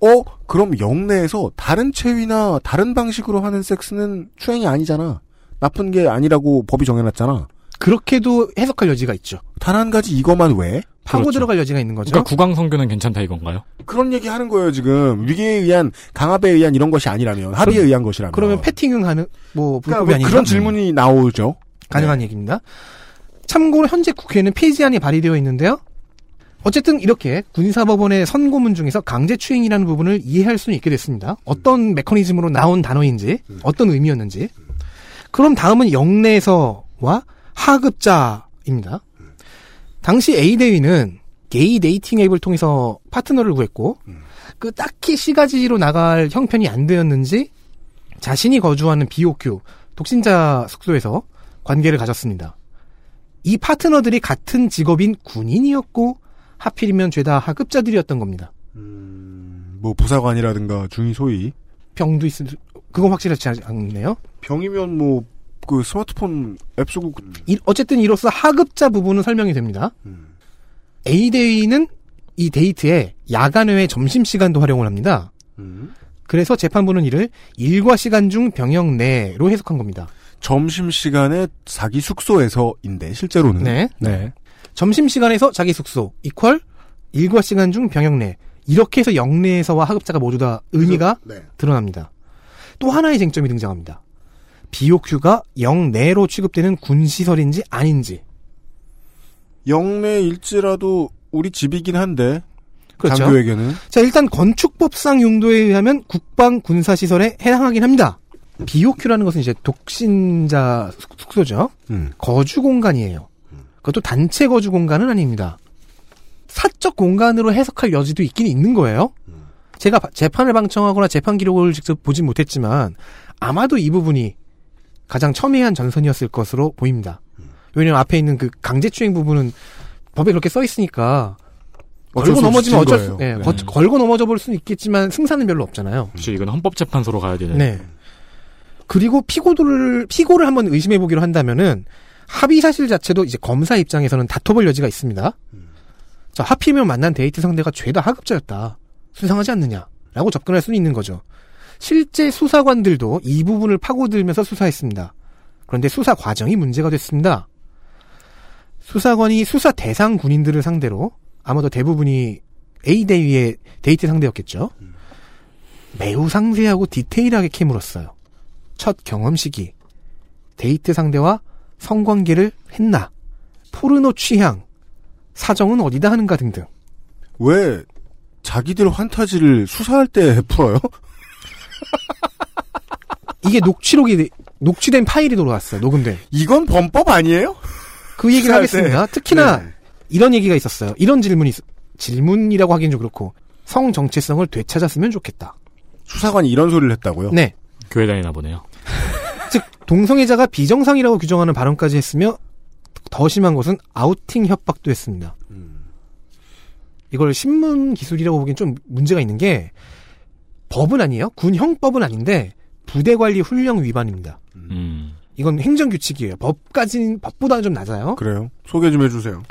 어, 그럼 영내에서 다른 체위나 다른 방식으로 하는 섹스는 추행이 아니잖아. 나쁜 게 아니라고 법이 정해놨잖아. 그렇게도 해석할 여지가 있죠. 단 한 가지 이것만 왜? 파고 그렇죠. 들어갈 여지가 있는 거죠. 그러니까 국왕 선교는 괜찮다 이건가요? 그런 얘기 하는 거예요, 지금. 위계에 의한, 강압에 의한 이런 것이 아니라면, 합의에 의한 것이라면. 그러면 패팅은 가능, 뭐, 그러니까 불법이 뭐 아닌가? 그런 질문이 나오죠. 가능한 얘기입니다. 참고로 현재 국회에는 폐지안이 발의되어 있는데요. 어쨌든 이렇게 군사법원의 선고문 중에서 강제추행이라는 부분을 이해할 수는 있게 됐습니다. 어떤 메커니즘으로 나온 단어인지, 어떤 의미였는지. 그럼 다음은 영내에서와 하급자입니다. 당시 A대위는 게이 dating 앱을 통해서 파트너를 구했고, 그 딱히 시가지로 나갈 형편이 안 되었는지, 자신이 거주하는 BOQ, 독신자 숙소에서 관계를 가졌습니다. 이 파트너들이 같은 직업인 군인이었고, 하필이면 죄다 하급자들이었던 겁니다. 뭐, 부사관이라든가 중위 소위. 병도 있을, 그건 확실하지 않네요. 병이면 뭐 그 스마트폰 앱 쓰고 그- 이- 어쨌든 이로써 하급자 부분은 설명이 됩니다. A대위는 이 데이트에 야간 외에 점심 시간도 활용을 합니다. 그래서 재판부는 이를 일과 시간 중 병역 내로 해석한 겁니다. 점심 시간에 자기 숙소에서인데 실제로는 네. 네. 점심 시간에서 자기 숙소, 이퀄, 일과 시간 중 병역 내. 이렇게 해서 영내에서와 하급자가 모두 다 의미가 네. 드러납니다. 또 하나의 쟁점이 등장합니다. BOQ가 영내로 취급되는 군시설인지 아닌지. 영내일지라도 우리 집이긴 한데 그렇죠. 장교에게는 자, 일단 건축법상 용도에 의하면 국방 군사 시설에 해당하긴 합니다. BOQ라는 것은 이제 독신자 숙- 숙소죠. 음. 거주 공간이에요. 그것도 단체 거주 공간은 아닙니다. 사적 공간으로 해석할 여지도 있긴 있는 거예요. 제가 바- 재판을 방청하거나 재판 기록을 직접 보진 못했지만 아마도 이 부분이 가장 첨예한 전선이었을 것으로 보입니다. 왜냐면 앞에 있는 그 강제추행 부분은 법에 그렇게 써 있으니까 걸고 넘어지면 찐 어쩔 수. 예, 네. 거- 걸고 넘어져 볼 수는 있겠지만 승산은 별로 없잖아요. 그렇죠. 이건 헌법재판소로 가야 되는. 네. 그리고 피고를 피고를 한번 의심해 보기로 한다면은 합의 사실 자체도 이제 검사 입장에서는 다퉈볼 여지가 있습니다. 자, 하필이면 만난 데이트 상대가 죄다 하급자였다. 수상하지 않느냐라고 접근할 수는 있는 거죠. 실제 수사관들도 이 부분을 파고들면서 수사했습니다. 그런데 수사 과정이 문제가 됐습니다. 수사관이 수사 대상 군인들을 상대로 아마도 대부분이 A 대위의 데이트 상대였겠죠. 매우 상세하고 디테일하게 캐물었어요. 첫 경험 시기, 데이트 상대와 성관계를 했나, 포르노 취향, 사정은 어디다 하는가 등등. 왜 자기들 환타지를 수사할 때 풀어요? 이게 녹취록이 녹취된 파일이 돌아왔어요. 녹음된. 이건 범법 아니에요? 그 얘기를 하겠습니다. 때. 특히나 네. 이런 얘기가 있었어요. 이런 질문이 있- 질문이라고 하기엔 좀 그렇고 성 정체성을 되찾았으면 좋겠다. 수사관이 이런 소리를 했다고요? 네. 교회 다니나 보네요. 즉 동성애자가 비정상이라고 규정하는 발언까지 했으며 더 심한 것은 아우팅 협박도 했습니다. 이걸 신문 기술이라고 보기엔 좀 문제가 있는 게 법은 아니에요. 군 형법은 아닌데 부대 관리 훈령 위반입니다. 음. 이건 행정 규칙이에요. 법까지는 법보다는 좀 낮아요. 그래요? 소개 좀 해주세요.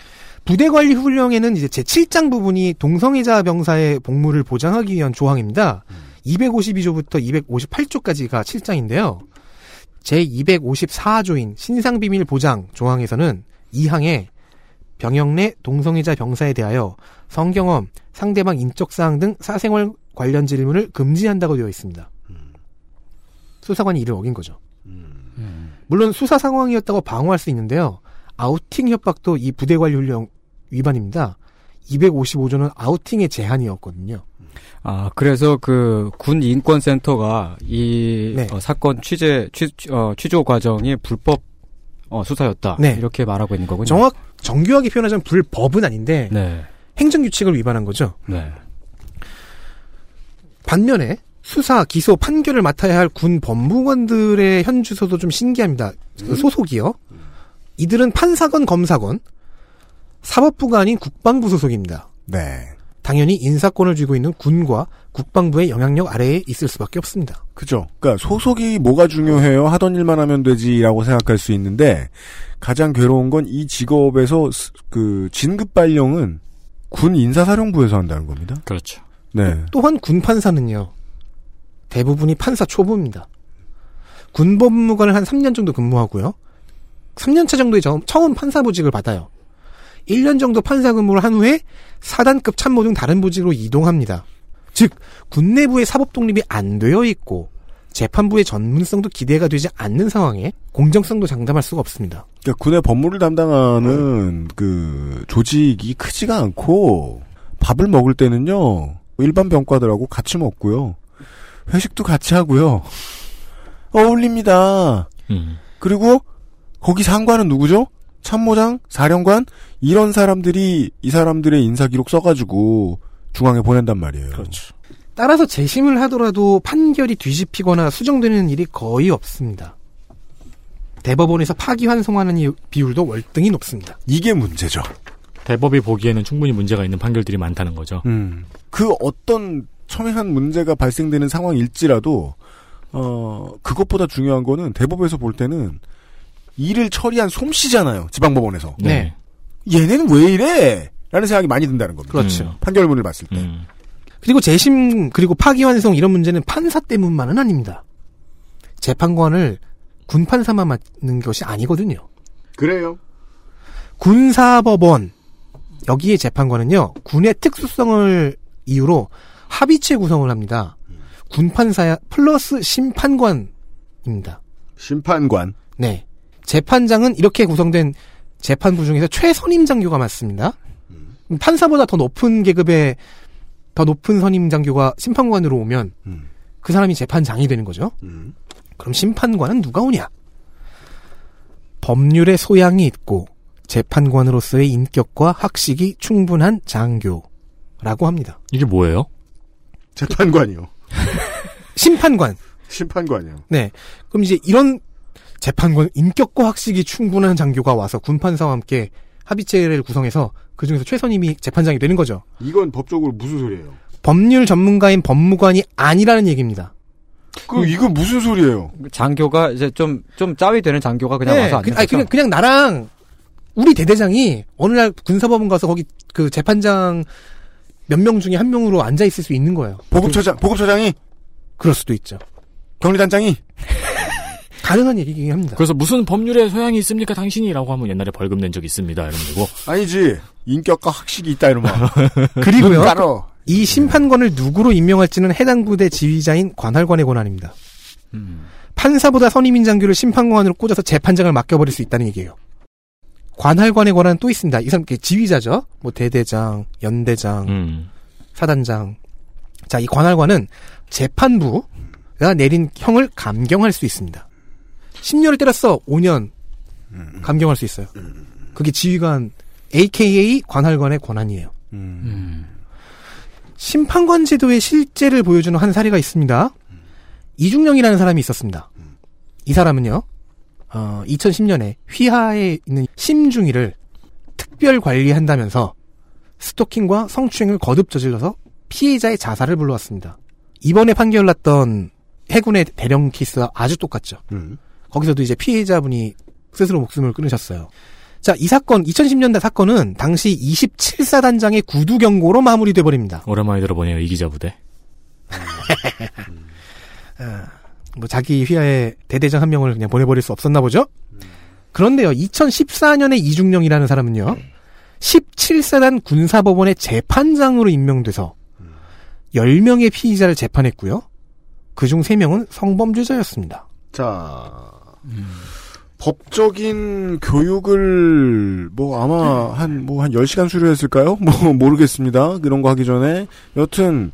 부대 관리 훈령에는 이제 제 7장 부분이 동성애자 병사의 복무를 보장하기 위한 조항입니다. 252조부터 258조까지가 7장인데요. 제 254조인 신상비밀 보장 조항에서는 2항에 병역 내 동성애자 병사에 대하여 성경험, 상대방 인적사항 등 사생활 관련 질문을 금지한다고 되어 있습니다. 수사관이 이를 어긴 거죠. 물론 수사 상황이었다고 방어할 수 있는데요. 아우팅 협박도 이 부대 관리 훈령 위반입니다. 255조는 아우팅의 제한이었거든요. 아, 그래서 그 군 인권센터가 이 네. 어, 사건 취재 취, 어, 취조 과정이 불법 어, 수사였다. 네. 이렇게 말하고 있는 거군요. 정확 정교하게 표현하자면 불법은 아닌데 네. 행정 규칙을 위반한 거죠. 네. 반면에 수사, 기소, 판결을 맡아야 할 군 법무관들의 현 주소도 좀 신기합니다. 그 소속이요. 이들은 판사건 검사건 사법부가 아닌 국방부 소속입니다. 네. 당연히 인사권을 쥐고 있는 군과 국방부의 영향력 아래에 있을 수밖에 없습니다. 그죠. 그러니까 소속이 뭐가 중요해요? 하던 일만 하면 되지라고 생각할 수 있는데 가장 괴로운 건 이 직업에서 스- 그 진급 발령은 군 인사사령부에서 한다는 겁니다. 그렇죠. 네. 또한 군 판사는요. 대부분이 판사 초보입니다. 군법무관을 한 3년 정도 근무하고요. 3년차 정도의 저- 처음 판사 보직을 받아요. 1년 정도 판사 근무를 한 후에 사단급 참모 등 다른 보직으로 이동합니다. 즉, 군 내부의 사법 독립이 안 되어 있고 재판부의 전문성도 기대가 되지 않는 상황에 공정성도 장담할 수가 없습니다. 그러니까 군의 법무를 담당하는 그 조직이 크지가 않고 밥을 먹을 때는요 일반 병과들하고 같이 먹고요 회식도 같이 하고요 어울립니다. 음. 그리고 거기 상관은 누구죠? 참모장, 사령관 이런 사람들이 이 사람들의 인사 기록 써가지고 중앙에 보낸단 말이에요. 그렇죠. 따라서 재심을 하더라도 판결이 뒤집히거나 수정되는 일이 거의 없습니다. 대법원에서 파기환송하는 이- 비율도 월등히 높습니다. 이게 문제죠. 대법이 보기에는 충분히 문제가 있는 판결들이 많다는 거죠. 그 어떤 첨예한 문제가 발생되는 상황일지라도 어, 그것보다 중요한 거는 대법에서 볼 때는 일을 처리한 솜씨잖아요. 지방법원에서. 네. 얘네는 왜 이래? 라는 생각이 많이 든다는 겁니다. 그렇죠. 음. 판결문을 봤을 때. 음. 그리고 재심 그리고 파기환송 이런 문제는 판사 때문만은 아닙니다. 재판관을 군 판사만 맡는 것이 아니거든요. 그래요. 군사법원 여기에 재판관은요 군의 특수성을 이유로 합의체 구성을 합니다. 군 판사 플러스 심판관입니다. 심판관. 네. 재판장은 이렇게 구성된 재판부 중에서 최선임 장교가 맞습니다. 판사보다 더 높은 계급의 더 높은 선임 장교가 심판관으로 오면 음. 그 사람이 재판장이 되는 거죠. 음. 그럼 심판관은 누가 오냐? 법률의 소양이 있고 재판관으로서의 인격과 학식이 충분한 장교라고 합니다. 이게 뭐예요? 재판관이요. 심판관. 심판관이요. 네. 그럼 이제 이런 재판관 인격과 학식이 충분한 장교가 와서 군판사와 함께 합의체를 구성해서 그 중에서 최선임이 재판장이 되는 거죠. 이건 법적으로 무슨 소리예요? 법률 전문가인 법무관이 아니라는 얘기입니다. 그 이건 무슨 소리예요? 장교가 이제 좀, 좀 짜위 되는 장교가 그냥 와서 그, 앉는 아니, 거죠? 그냥, 그냥 나랑 우리 대대장이 어느 날 군사법원 가서 거기 그 재판장 몇 명 중에 한 명으로 앉아 있을 수 있는 거예요. 보급처장, 보급처장이? 그럴 수도 있죠. 격리단장이? 가능한 얘기긴 합니다. 그래서 무슨 법률에 소양이 있습니까 당신이라고 하면 옛날에 벌금 낸 적 있습니다 이러면 되고 아니지. 인격과 학식이 있다 이러면. 그리고요. 따로. 이 심판관을 누구로 임명할지는 해당 부대 지휘자인 관할관의 권한입니다. 판사보다 선임인 장교를 심판관으로 꽂아서 재판장을 맡겨버릴 수 있다는 얘기예요. 관할관의 권한은 또 있습니다. 이 사람 그 지휘자죠. 뭐 대대장, 연대장, 음. 사단장. 자, 이 관할관은 재판부가 내린 형을 감경할 수 있습니다. 10년을 때렸어. 5년 감경할 수 있어요. 그게 지휘관 AKA 관할관의 권한이에요. 심판관 제도의 실제를 보여주는 한 사례가 있습니다. 이중령이라는 사람이 있었습니다. 이 사람은요, 어, 2010년에 휘하에 있는 심중이를 특별 관리한다면서 스토킹과 성추행을 거듭 저질러서 피해자의 자살을 불러왔습니다. 이번에 판결 났던 해군의 대령 케이스와 아주 똑같죠. 음. 거기서도 이제 피해자분이 스스로 목숨을 끊으셨어요. 자, 이 사건, 2010년대 사건은 당시 27사단장의 구두 경고로 마무리돼 버립니다. 오랜만에 들어보네요 이 기자 부대 뭐 자기 휘하에 대대장 한 명을 그냥 보내버릴 수 없었나 보죠? 그런데요, 2014년에 이중령이라는 사람은요, 17사단 군사법원의 재판장으로 임명돼서 10명의 피의자를 재판했고요. 그중 3명은 성범죄자였습니다. 자, 법적인 교육을 뭐 아마 한뭐 한 10시간 수료했을까요? 뭐 모르겠습니다. 이런 거 하기 전에 여튼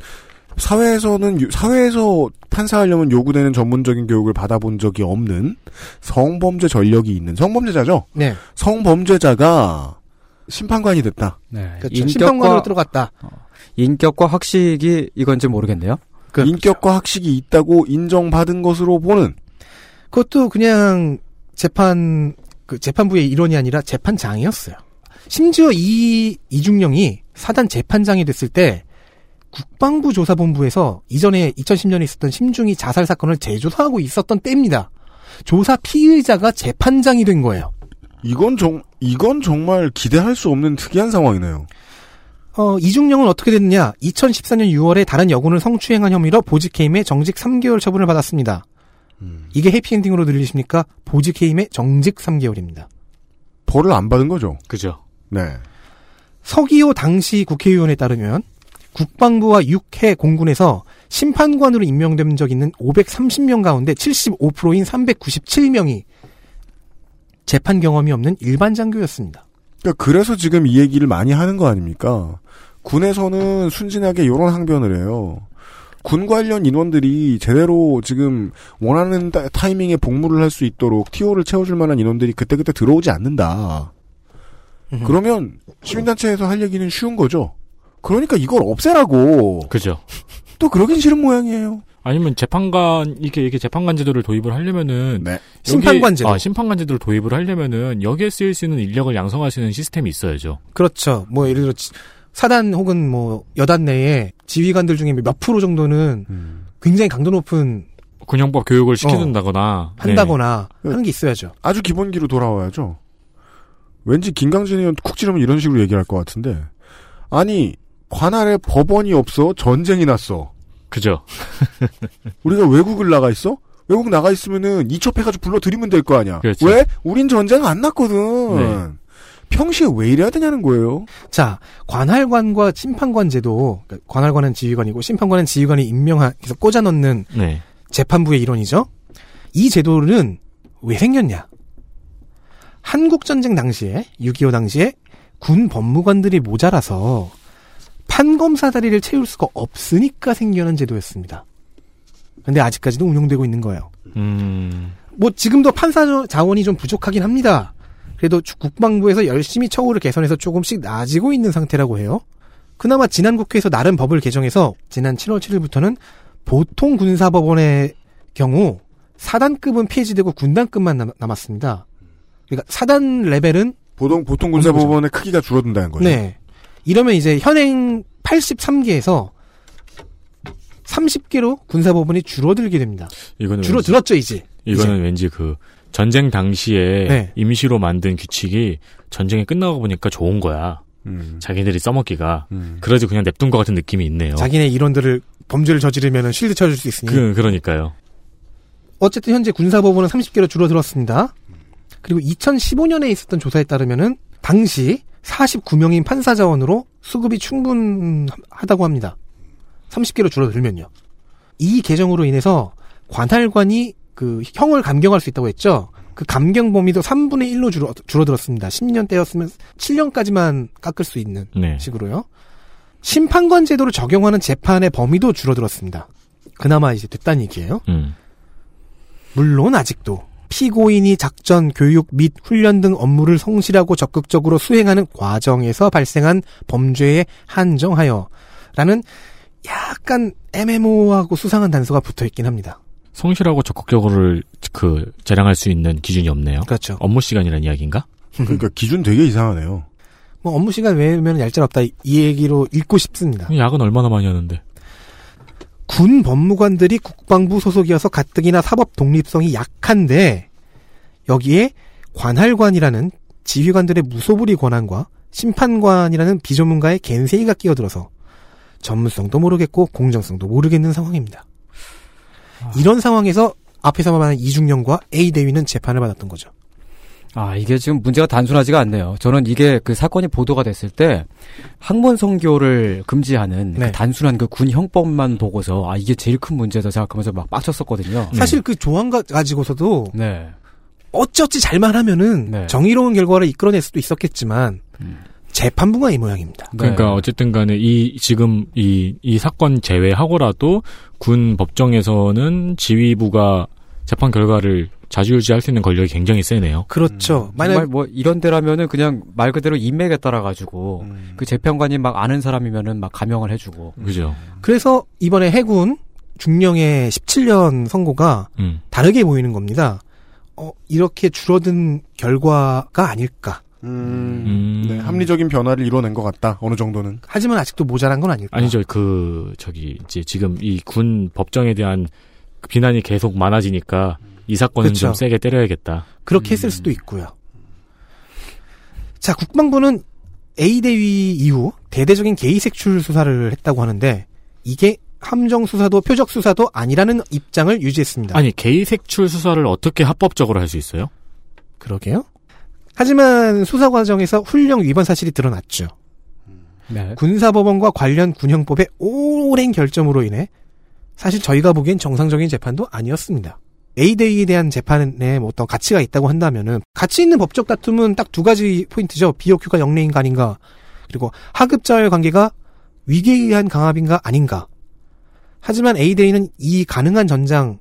사회에서는 유- 사회에서 판사하려면 요구되는 전문적인 교육을 받아본 적이 없는 성범죄 전력이 있는 성범죄자죠. 네. 성범죄자가 심판관이 됐다. 네. 그렇죠. 심판관으로 들어갔다. 인격과 학식이 이건지 모르겠네요. 그렇죠. 인격과 학식이 있다고 인정받은 것으로 보는 그것도 그냥 재판 그 재판부의 일원이 아니라 재판장이었어요. 심지어 이 이중령이 사단 재판장이 됐을 때 국방부 조사본부에서 이전에 2010년에 있었던 심중이 자살 사건을 재조사하고 있었던 때입니다. 조사 피의자가 재판장이 된 거예요. 이건 정 이건 정말 기대할 수 없는 특이한 상황이네요. 어, 이중령은 어떻게 됐느냐? 2014년 6월에 다른 여군을 성추행한 혐의로 보직해임에 정직 3개월 처분을 받았습니다. 이게 해피엔딩으로 들리십니까? 보직해임에 정직 3개월입니다. 벌을 안 받은 거죠. 그죠 네. 서기호 당시 국회의원에 따르면 국방부와 육해 공군에서 심판관으로 임명된 적 있는 530명 가운데 75%인 397명이 재판 경험이 없는 일반 장교였습니다. 그러니까 그래서 지금 이 얘기를 많이 하는 거 아닙니까? 군에서는 순진하게 이런 항변을 해요. 군 관련 인원들이 제대로 지금 원하는 타- 타이밍에 복무를 할 수 있도록 TO를 채워줄 만한 인원들이 그때그때 들어오지 않는다. 그러면 시민단체에서 할 얘기는 쉬운 거죠. 그러니까 이걸 없애라고. 그죠 또 그러긴 싫은 모양이에요. 아니면 재판관 이렇게 이렇게 재판관 제도를 도입을 하려면은 네. 여기- 심판관 제도. 아, 심판관 제도를 도입을 하려면은 여기에 쓰일 수 있는 인력을 양성할 수 있는 시스템이 있어야죠. 그렇죠. 뭐 예를 들어 지- 사단 혹은 뭐 여단 내에 지휘관들 중에 몇 프로 정도는 굉장히 강도 높은 군형법 교육을 시켜준다거나 네. 한다거나 하는 게 있어야죠. 아주 기본기로 돌아와야죠. 왠지 김강진 의원 쿡 찌르면 이런 식으로 얘기할 것 같은데 아니 관할에 법원이 없어 전쟁이 났어. 그죠. 우리가 외국을 나가 있어? 외국 나가 있으면은 이첩해가지고 불러들이면 될 거 아니야. 그렇죠. 왜? 우린 전쟁 안 났거든. 네. 평시에 왜 이래야 되냐는 거예요. 자, 관할관과 심판관 제도, 그러니까 관할관은 지휘관이고 심판관은 지휘관이 임명한, 그래서 꽂아 넣는 네. 재판부의 일원이죠. 이 제도는 왜 생겼냐? 한국전쟁 당시에, 6.25 당시에 군 법무관들이 모자라서 판검사 자리를 채울 수가 없으니까 생겨난 제도였습니다. 근데 아직까지도 운용되고 있는 거예요. 음. 뭐 지금도 판사 자원이 좀 부족하긴 합니다. 그래도 주- 국방부에서 열심히 처우를 개선해서 조금씩 나아지고 있는 상태라고 해요. 그나마 지난 국회에서 나름 법을 개정해서 지난 7월 7일부터는 보통 군사법원의 경우 사단급은 폐지되고 군단급만 남, 남았습니다. 그러니까 사단 레벨은 보통 보통 군사법원의 크기가 줄어든다는 거죠. 네. 이러면 이제 현행 83개에서 30개로 군사법원이 줄어들게 됩니다. 이거는 줄어들었죠, 이제. 왠지, 이거는 왠지 그 전쟁 당시에 네. 임시로 만든 규칙이 전쟁이 끝나고 보니까 좋은 거야. 음. 자기들이 써먹기가. 음. 그래서 그냥 냅둔 것 같은 느낌이 있네요. 자기네 일원들을 범죄를 저지르면 쉴드 쳐줄 수 있으니. 그, 그러니까요. 어쨌든 현재 군사법원은 30개로 줄어들었습니다. 그리고 2015년에 있었던 조사에 따르면은 당시 49명인 판사 자원으로 수급이 충분하다고 합니다. 30개로 줄어들면요. 이 개정으로 인해서 관할관이 그 형을 감경할 수 있다고 했죠. 그 감경 범위도 3분의 1로 줄어, 줄어들었습니다. 10년 때였으면 7년까지만 깎을 수 있는 네. 식으로요. 심판관 제도를 적용하는 재판의 범위도 줄어들었습니다. 그나마 이제 됐다는 얘기예요. 음. 물론 아직도 피고인이 작전, 교육 및 훈련 등 업무를 성실하고 적극적으로 수행하는 과정에서 발생한 범죄에 한정하여 라는 약간 애매모호하고 수상한 단서가 붙어 있긴 합니다. 성실하고 적극적으로 그 자랑할 수 있는 기준이 없네요. 그렇죠. 업무 시간이라는 이야기인가? 그러니까 기준 되게 이상하네요. 뭐 업무 시간 외면 얄짤없다 이- 이 얘기로 읽고 싶습니다. 야근 얼마나 많이 하는데. 군 법무관들이 국방부 소속이어서 가뜩이나 사법 독립성이 약한데 여기에 관할관이라는 지휘관들의 무소불위 권한과 심판관이라는 비전문가의 갠세이가 끼어들어서 전문성도 모르겠고 공정성도 모르겠는 상황입니다. 이런 상황에서 앞에서 말한 이중령과 A 대위는 재판을 받았던 거죠. 아, 이게 지금 문제가 단순하지가 않네요. 저는 이게 그 사건이 보도가 됐을 때 학문 성교를 금지하는 네. 그 단순한 그 군 형법만 보고서 아, 이게 제일 큰 문제다 생각하면서 막 빡쳤었거든요. 사실 그 조항 가- 가지고서도 네. 어찌어찌 잘만 하면은 네. 정의로운 결과를 이끌어낼 수도 있었겠지만 음. 재판부가 이 모양입니다. 그러니까 네. 어쨌든 간에 이 지금 이 이 사건 제외하고라도 군 법정에서는 지휘부가 재판 결과를 자주유지할 수 있는 권력이 굉장히 세네요. 그렇죠. 만약 정말 뭐 이런 데라면은 그냥 말 그대로 인맥에 따라 가지고 그 재판관이 막 아는 사람이면은 막 감형을 해주고 그죠? 그래서 이번에 해군 중령의 17년 선고가 음. 다르게 보이는 겁니다. 어, 이렇게 줄어든 결과가 아닐까. 음, 음. 네, 합리적인 변화를 이뤄낸 것 같다. 어느 정도는. 하지만 아직도 모자란 건 아닐까. 아니죠. 그 저기 이제 지금 이 군 법정에 대한 그 비난이 계속 많아지니까 이 사건은 그쵸. 좀 세게 때려야겠다. 그렇게 했을 수도 있고요. 자, 국방부는 A 대위 이후 대대적인 개의 색출 수사를 했다고 하는데 이게 함정 수사도 표적 수사도 아니라는 입장을 유지했습니다. 아니 개의 색출 수사를 어떻게 합법적으로 할 수 있어요? 그러게요. 하지만 수사 과정에서 훈령 위반 사실이 드러났죠. 네. 군사법원과 관련 군형법의 오랜 결점으로 인해 사실 저희가 보기엔 정상적인 재판도 아니었습니다. A대위에 대한 재판에 뭐 어떤 가치가 있다고 한다면은 가치 있는 법적 다툼은 딱 두 가지 포인트죠. BOQ가 영래인가 아닌가 그리고 하급자의 관계가 위계에 의한 강압인가 아닌가. 하지만 A대위는 이 가능한 전장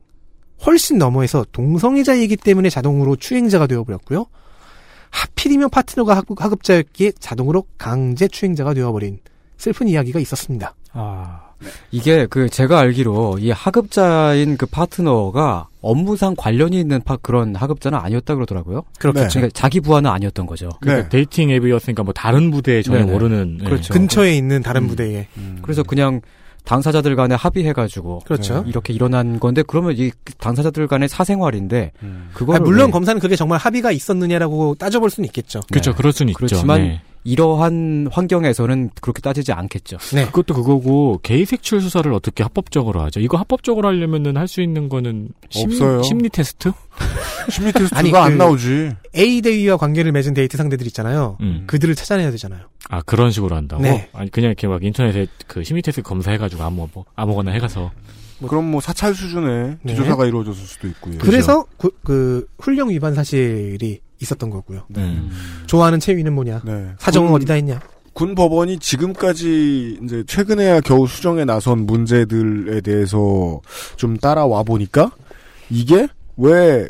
훨씬 너머에서 동성애자이기 때문에 자동으로 추행자가 되어버렸고요. 하필이면 파트너가 하급- 하급자였기에 자동으로 강제 추행자가 되어버린 슬픈 이야기가 있었습니다. 아, 이게 그 제가 알기로 이 하급자인 그 파트너가 업무상 관련이 있는 파, 그런 하급자는 아니었다 그러더라고요. 그렇겠죠. 그러니까 자기 부하는 아니었던 거죠. 그러니까 dating 앱이었으니까 뭐 다른 부대에 전혀 네네. 모르는 네. 그렇죠. 근처에 있는 다른 음. 부대에 그래서 그냥 당사자들 간에 합의해가지고 그렇죠. 이렇게 일어난 건데 그러면 이 당사자들 간의 사생활인데 그거 아, 물론 검사는 그게 정말 합의가 있었느냐라고 따져볼 수는 있겠죠. 그렇죠. 그럴 수는 있죠. 그렇지만 네. 이러한 환경에서는 그렇게 따지지 않겠죠. 네. 그것도 그거고 개의 색출 수사를 어떻게 합법적으로 하죠? 이거 합법적으로 하려면은 할 수 있는 거는 심, 없어요. 심리 테스트? 심리 테스트가 아니, 안 그- 나오지. A 대위와 관계를 맺은 데이트 상대들 있잖아요. 음. 그들을 찾아내야 되잖아요. 아 그런 식으로 한다고? 네. 아니 그냥 이렇게 막 인터넷에 그 심리 테스트 검사해가지고 아무 뭐 아무거나 해가서 그럼 뭐 사찰 수준의 네. 기조사가 이루어졌을 수도 있고요. 그래서 그, 그 훈령 위반 사실이 있었던 거고요. 음. 좋아하는 체위는 뭐냐? 네. 사정은 군- 어디다 했냐? 군 법원이 지금까지 이제 최근에야 겨우 수정에 나선 문제들에 대해서 좀 따라와 보니까 이게 왜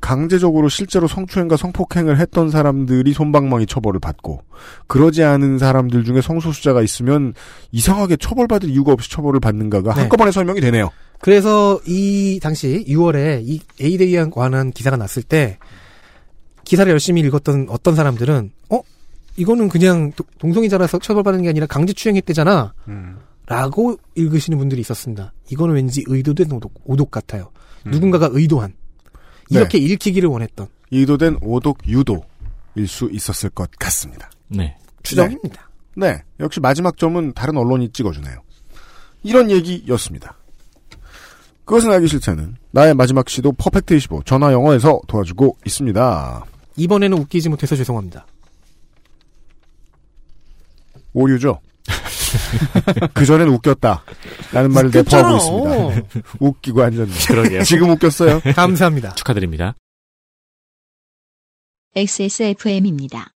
강제적으로 실제로 성추행과 성폭행을 했던 사람들이 손방망이 처벌을 받고 그러지 않은 사람들 중에 성소수자가 있으면 이상하게 처벌받을 이유가 없이 처벌을 받는가가 네. 한꺼번에 설명이 되네요. 그래서 이 당시 6월에 이 A 대위에 관한 기사가 났을 때 기사를 열심히 읽었던 어떤 사람들은 어 이거는 그냥 도- 동성애자라서 처벌받는 게 아니라 강제추행했대잖아. 라고 읽으시는 분들이 있었습니다. 이거는 왠지 의도된 오독, 오독 같아요. 누군가가 의도한. 이렇게 읽히기를 원했던 의도된 오독 유도일 수 있었을 것 같습니다. 네. 추정입니다. 네. 역시 마지막 점은 다른 언론이 찍어주네요. 이런 얘기였습니다. 그것은 알기 싫다는 나의 마지막 시도 퍼펙트 25 전화 영어에서 도와주고 있습니다. 이번에는 웃기지 못해서 죄송합니다. 오류죠. 그 전엔 웃겼다. 라는 말을 내포하고. 있습니다. 웃기고 앉았네. 그러게요. 지금 웃겼어요. 감사합니다. 축하드립니다. XSFM입니다.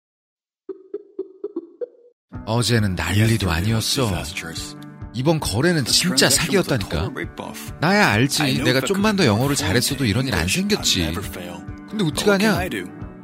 어제는 난리도 아니었어. 이번 거래는 진짜 사기였다니까. 나야 알지. 내가 좀만 더 영어를 잘했어도 이런 일 안 생겼지. 근데 어떡하냐?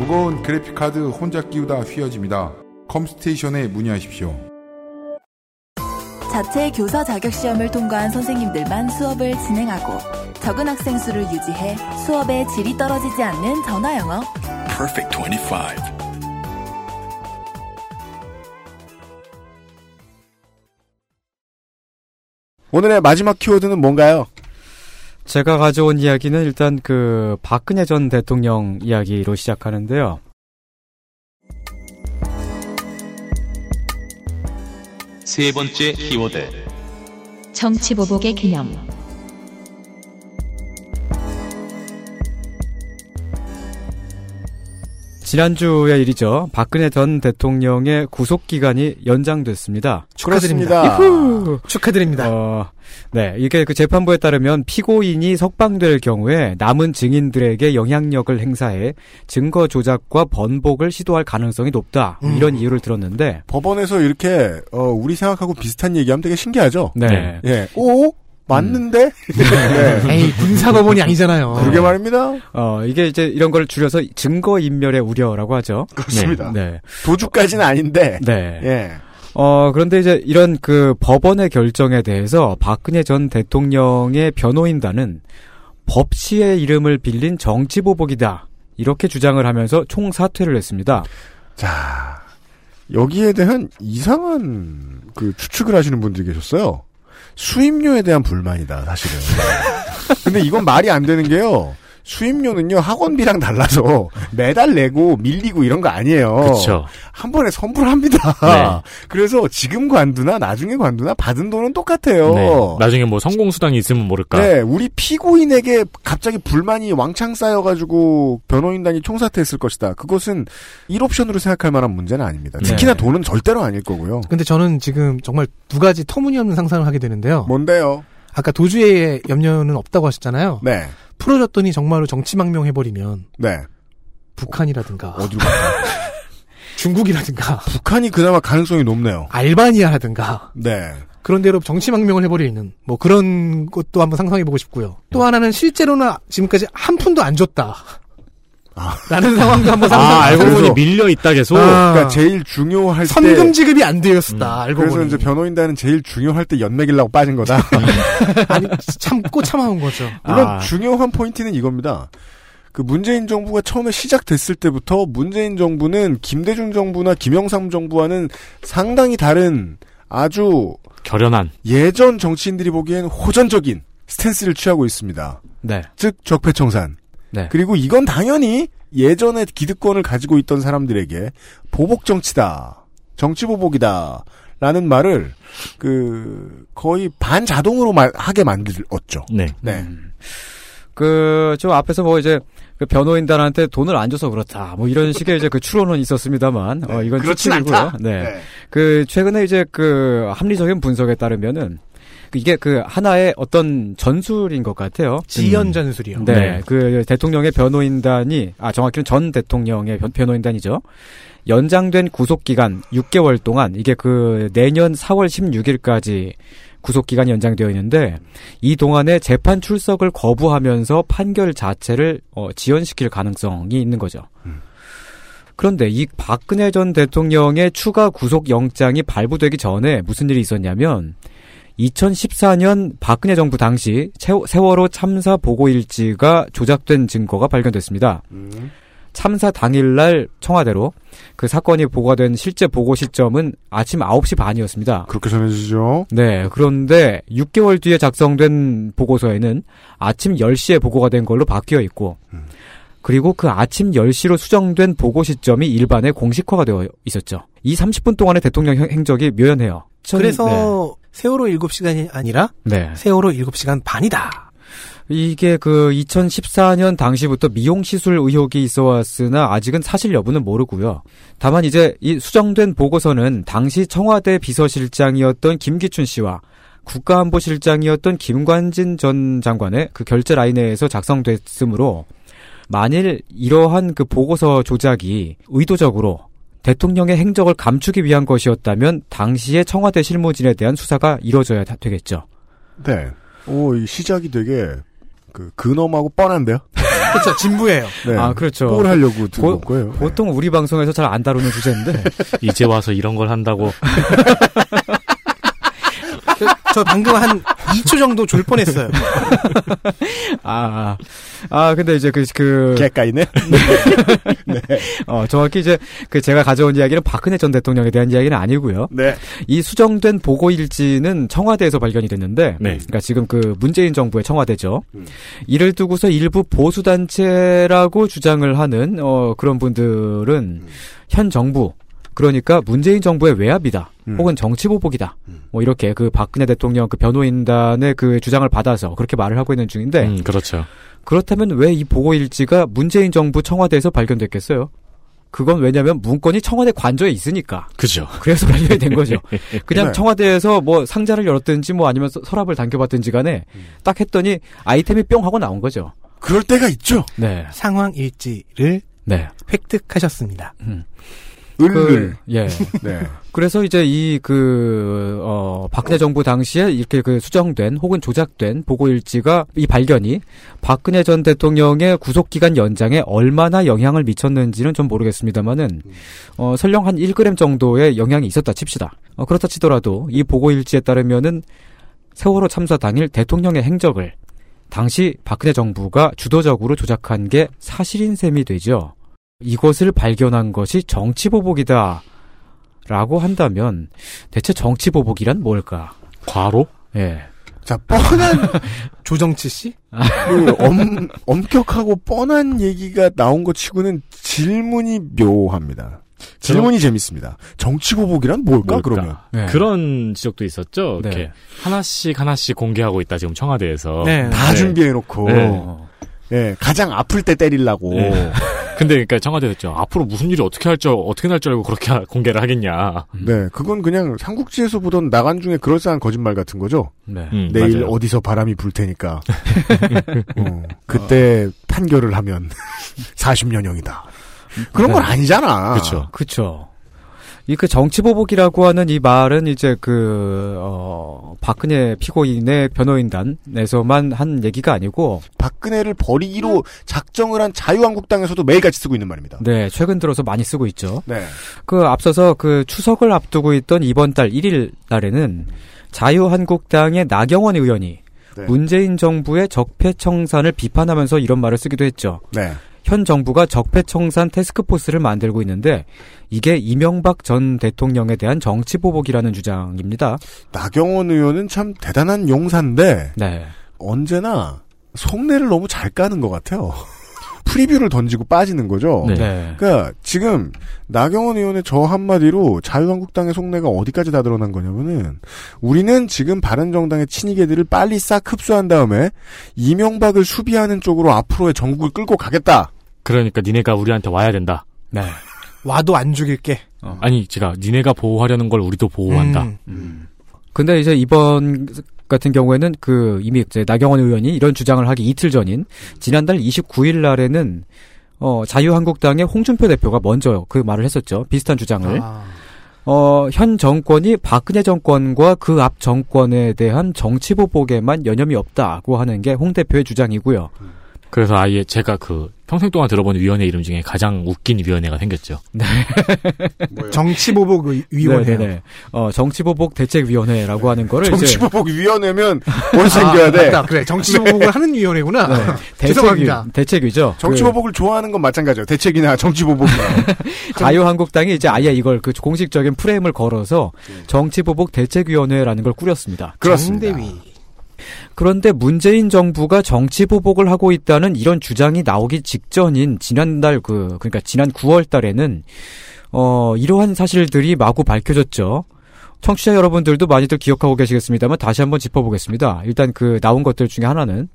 무거운 그래픽카드 혼자 끼우다 휘어집니다. 컴스테이션에 문의하십시오. 자체 교사 자격 시험을 통과한 선생님들만 수업을 진행하고 적은 학생 수를 유지해 수업의 질이 떨어지지 않는 전화 영어. Perfect 25. 오늘의 마지막 키워드는 뭔가요? 제가 가져온 이야기는 일단 그 박근혜 전 대통령 이야기로 시작하는데요. 세 번째 키워드. 정치보복의 개념. 지난주의 일이죠. 박근혜 전 대통령의 구속 기간이 연장됐습니다. 축하드립니다. 축하드립니다. 어, 네, 이게 그 재판부에 따르면 피고인이 석방될 경우에 남은 증인들에게 영향력을 행사해 증거 조작과 번복을 시도할 가능성이 높다. 음. 이런 이유를 들었는데 법원에서 이렇게 어, 우리 생각하고 비슷한 얘기하면 되게 신기하죠. 네. 예. 오 맞는데? 네. 에이 군사법원이 아니잖아요. 그러게 말입니다. 어, 이게 이제 이런 걸 줄여서 증거 인멸의 우려라고 하죠. 그렇습니다. 네. 도주까지는 아닌데. 네. 예. 어, 그런데 이제 이런 그 법원의 결정에 대해서 박근혜 전 대통령의 변호인단은 법치의 이름을 빌린 정치보복이다. 이렇게 주장을 하면서 총 사퇴를 했습니다. 자, 여기에 대한 이상한 그 추측을 하시는 분들이 계셨어요. 수임료에 대한 불만이다, 사실은. 근데 이건 말이 안 되는 게요. 수임료는요, 학원비랑 달라서 매달 내고 밀리고 이런 거 아니에요. 그쵸. 한 번에 선불합니다. 네. 그래서 지금 관두나 나중에 관두나 받은 돈은 똑같아요. 네. 나중에 뭐 성공 수당이 있으면 모를까. 네, 우리 피고인에게 갑자기 불만이 왕창 쌓여가지고 변호인단이 총사퇴했을 것이다. 그것은 1옵션으로 생각할 만한 문제는 아닙니다. 특히나 네. 돈은 절대로 아닐 거고요. 근데 저는 지금 정말 두 가지 터무니없는 상상을 하게 되는데요. 뭔데요? 아까 도주의 염려는 없다고 하셨잖아요. 네. 풀어줬더니 정말로 정치망명 해버리면 네. 북한이라든가 어 디로 갈까? 중국이라든가 북한이 그나마 가능성이 높네요. 알바니아라든가 네. 그런 데로 정치망명을 해버리는 뭐 그런 것도 한번 상상해보고 싶고요. 또 하나는 실제로는 지금까지 한 푼도 안 줬다. 라는 상황도 한번 상상. 아, 알고 보니 밀려 있다 계속. 아. 그러니까 제일 중요할 때 선금 지급이 안 되었다. 알고 그래서 보니. 이제 변호인단은 제일 중요할 때 연맥이려고 빠진 거다. 아니 참고 참아온 거죠. 물론 아. 중요한 포인트는 이겁니다. 그 문재인 정부가 처음에 시작됐을 때부터 문재인 정부는 김대중 정부나 김영삼 정부와는 상당히 다른 아주 결연한 예전 정치인들이 보기엔 호전적인 스탠스를 취하고 있습니다. 네. 즉 적폐청산. 네. 그리고 이건 당연히 예전에 기득권을 가지고 있던 사람들에게 보복 정치다. 정치 보복이다. 라는 말을 그 거의 반자동으로 말, 하게 만들었죠. 네. 네. 그, 좀 앞에서 뭐 이제, 그 변호인단한테 돈을 안 줘서 그렇다. 뭐 이런 식의 이제 그 추론은 있었습니다만, 어, 이건 추측이고요. 네. 네. 그, 최근에 이제 그 합리적인 분석에 따르면은, 그 이게 그 하나의 어떤 전술인 것 같아요. 지연 음. 전술이요. 네. 네. 그 대통령의 변호인단이, 아, 정확히는 전 대통령의 변, 변호인단이죠. 연장된 구속기간 6개월 동안, 이게 그 내년 4월 16일까지 구속기간이 연장되어 있는데, 이 동안에 재판 출석을 거부하면서 판결 자체를 어, 지연시킬 가능성이 있는 거죠. 그런데 이 박근혜 전 대통령의 추가 구속 영장이 발부되기 전에 무슨 일이 있었냐면 2014년 박근혜 정부 당시 세- 세월호 참사 보고 일지가 조작된 증거가 발견됐습니다. 참사 당일날 청와대로 그 사건이 보고된 실제 보고 시점은 아침 9시 반이었습니다. 그렇게 전해주죠. 네. 그런데 6개월 뒤에 작성된 보고서에는 아침 10시에 보고가 된 걸로 바뀌어 있고, 그리고 그 아침 10시로 수정된 보고 시점이 일반에 공식화가 되어 있었죠. 이 30분 동안의 대통령 행- 행적이 묘연해요. 천- 그래서 세월호 7시간이 아니라 네. 네. 세월호 7시간 반이다. 이게 그 2014년 당시부터 미용 시술 의혹이 있어 왔으나 아직은 사실 여부는 모르고요. 다만 이제 이 수정된 보고서는 당시 청와대 비서실장이었던 김기춘 씨와 국가안보실장이었던 김관진 전 장관의 그 결재 라인에서 작성됐으므로 만일 이러한 그 보고서 조작이 의도적으로 대통령의 행적을 감추기 위한 것이었다면 당시의 청와대 실무진에 대한 수사가 이루어져야 다- 되겠죠. 네. 오, 이 시작이 되게 그 근엄하고 뻔한데요. 그렇죠. 진부예요. 네. 아, 그렇죠. 뭘 하려고 들어온 보- 거예요? 보통 우리 방송에서 잘 안 다루는 주제인데. 이제 와서 이런 걸 한다고. 저, 저 방금 한 2초 정도 졸 뻔했어요. 아, 아, 근데 이제 그, 그. 개까이네? 네. 어, 정확히 이제 그 제가 가져온 이야기는 박근혜 전 대통령에 대한 이야기는 아니고요. 네. 이 수정된 보고 일지는 청와대에서 발견이 됐는데, 네. 그러니까 지금 그 문재인 정부의 청와대죠. 음. 이를 두고서 일부 보수 단체라고 주장을 하는 어 그런 분들은 음. 현 정부 그러니까 문재인 정부의 외압이다. 음. 혹은 정치 보복이다. 뭐 이렇게 그 박근혜 대통령 그 변호인단의 그 주장을 받아서 그렇게 말을 하고 있는 중인데 음, 그렇죠. 그렇다면 왜 이 보고 일지가 문재인 정부 청와대에서 발견됐겠어요? 그건 왜냐면 문건이 청와대 관저에 있으니까. 그죠. 그래서 발견이 된 거죠. 그냥 네. 청와대에서 뭐 상자를 열었든지 뭐 아니면 서- 서랍을 당겨봤든지 간에 딱 했더니 아이템이 뿅 하고 나온 거죠. 그럴 때가 있죠. 네. 상황 일지를 네. 획득하셨습니다. 을을. 그, 예. 네. 그래서 이제 이 그, 어, 박근혜 정부 당시에 이렇게 그 수정된 혹은 조작된 보고일지가 이 발견이 박근혜 전 대통령의 구속기간 연장에 얼마나 영향을 미쳤는지는 좀 모르겠습니다만은, 어, 설령 한 1g 정도의 영향이 있었다 칩시다. 어, 그렇다 치더라도 이 보고일지에 따르면은 세월호 참사 당일 대통령의 행적을 당시 박근혜 정부가 주도적으로 조작한 게 사실인 셈이 되죠. 이것을 발견한 것이 정치보복이다. 라고 한다면 대체 정치보복이란 뭘까? 과로? 예. 자, 뻔한 조정치 씨? 그 엄, 엄격하고 뻔한 얘기가 나온 것 치고는 질문이 묘합니다. 질문이 재밌습니다. 정치보복이란 뭘까, 뭘까? 그러면? 네. 그런 지적도 있었죠. 네. 이렇게 하나씩 하나씩 공개하고 있다 지금 청와대에서. 네. 다 준비해놓고. 네. 예, 가장 아플 때 때리려고. 네. 근데 그러니까 청와대가 했죠. 앞으로 무슨 일이 어떻게 할줄 어떻게 날 줄 알고 그렇게 하- 공개를 하겠냐. 네, 그건 그냥 삼국지에서 보던 나간 중에 그럴싸한 거짓말 같은 거죠. 네. 음, 내일 맞아요. 어디서 바람이 불 테니까. 어, 그때 판결을 하면 40년형이다. 그런 건 네. 아니잖아. 그렇죠. 그쵸. 이 그 정치보복이라고 하는 이 말은 이제 그, 어, 박근혜 피고인의 변호인단에서만 한 얘기가 아니고. 박근혜를 버리기로 작정을 한 자유한국당에서도 매일같이 쓰고 있는 말입니다. 네, 최근 들어서 많이 쓰고 있죠. 네. 그 앞서서 그 추석을 앞두고 있던 이번 달 1일 날에는 자유한국당의 나경원 의원이 네. 문재인 정부의 적폐청산을 비판하면서 이런 말을 쓰기도 했죠. 네. 현 정부가 적폐청산 테스크포스를 만들고 있는데 이게 이명박 전 대통령에 대한 정치 보복이라는 주장입니다. 나경원 의원은 참 대단한 용사인데 네. 언제나 속내를 너무 잘 까는 것 같아요. 프리뷰를 던지고 빠지는 거죠. 네. 그러니까 지금 나경원 의원의 저 한마디로 자유한국당의 속내가 어디까지 다 드러난 거냐면은 우리는 지금 바른정당의 친이계들을 빨리 싹 흡수한 다음에 이명박을 수비하는 쪽으로 앞으로의 전국을 끌고 가겠다. 그러니까 니네가 우리한테 와야 된다. 네. 와도 안 죽일게. 아니, 제가 니네가 보호하려는 걸 우리도 보호한다. 음. 근데 이제 이번 같은 경우에는 그 이미 이제 나경원 의원이 이런 주장을 하기 이틀 전인 지난달 29일 날에는 어 자유한국당의 홍준표 대표가 먼저 그 말을 했었죠. 비슷한 주장을. 아. 어, 현 정권이 박근혜 정권과 그 앞 정권에 대한 정치 보복에만 여념이 없다고 하는 게 홍 대표의 주장이고요. 그래서 아예 제가 그 평생 동안 들어본 위원회 이름 중에 가장 웃긴 위원회가 생겼죠. 네. 정치보복 위원회. 네네네. 어, 정치보복 대책위원회라고 하는 거를 이제 정치보복위원회면 뭘 생겨야 돼? 맞다. 그래. 정치보복을 하는 위원회구나. 네. 죄송합니다. 대책위, 죠 정치보복을 좋아하는 건 마찬가지예요. 대책이나 정치보복이나. 자유한국당이 이제 아예 이걸 그 공식적인 프레임을 걸어서 정치보복 대책위원회라는 걸 꾸렸습니다. 그렇습니다. 정대위. 그런데 문재인 정부가 정치 보복을 하고 있다는 이런 주장이 나오기 직전인 지난달 그 그러니까 지난 9월 달에는 어 이러한 사실들이 마구 밝혀졌죠. 청취자 여러분들도 많이들 기억하고 계시겠습니다만 다시 한번 짚어보겠습니다. 일단 그 나온 것들 중에 하나는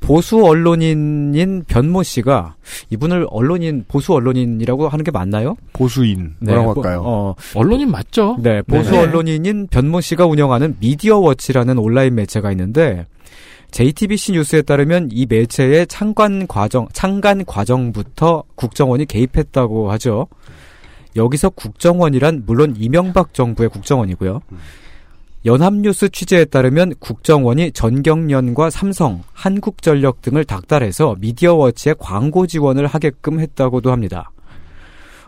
보수 언론인인 변모 씨가 이분을 언론인 보수 언론인이라고 하는 게 맞나요? 보수인 네, 뭐라고 보- 할까요? 어, 언론인 맞죠? 네, 보수 네. 언론인인 변모 씨가 운영하는 미디어 워치라는 온라인 매체가 있는데 JTBC 뉴스에 따르면 이 매체의 창관 과정, 창간 과정부터 국정원이 개입했다고 하죠. 여기서 국정원이란 물론 이명박 정부의 국정원이고요. 연합뉴스 취재에 따르면 국정원이 전경련과 삼성, 한국전력 등을 닥달해서 미디어워치에 광고 지원을 하게끔 했다고도 합니다.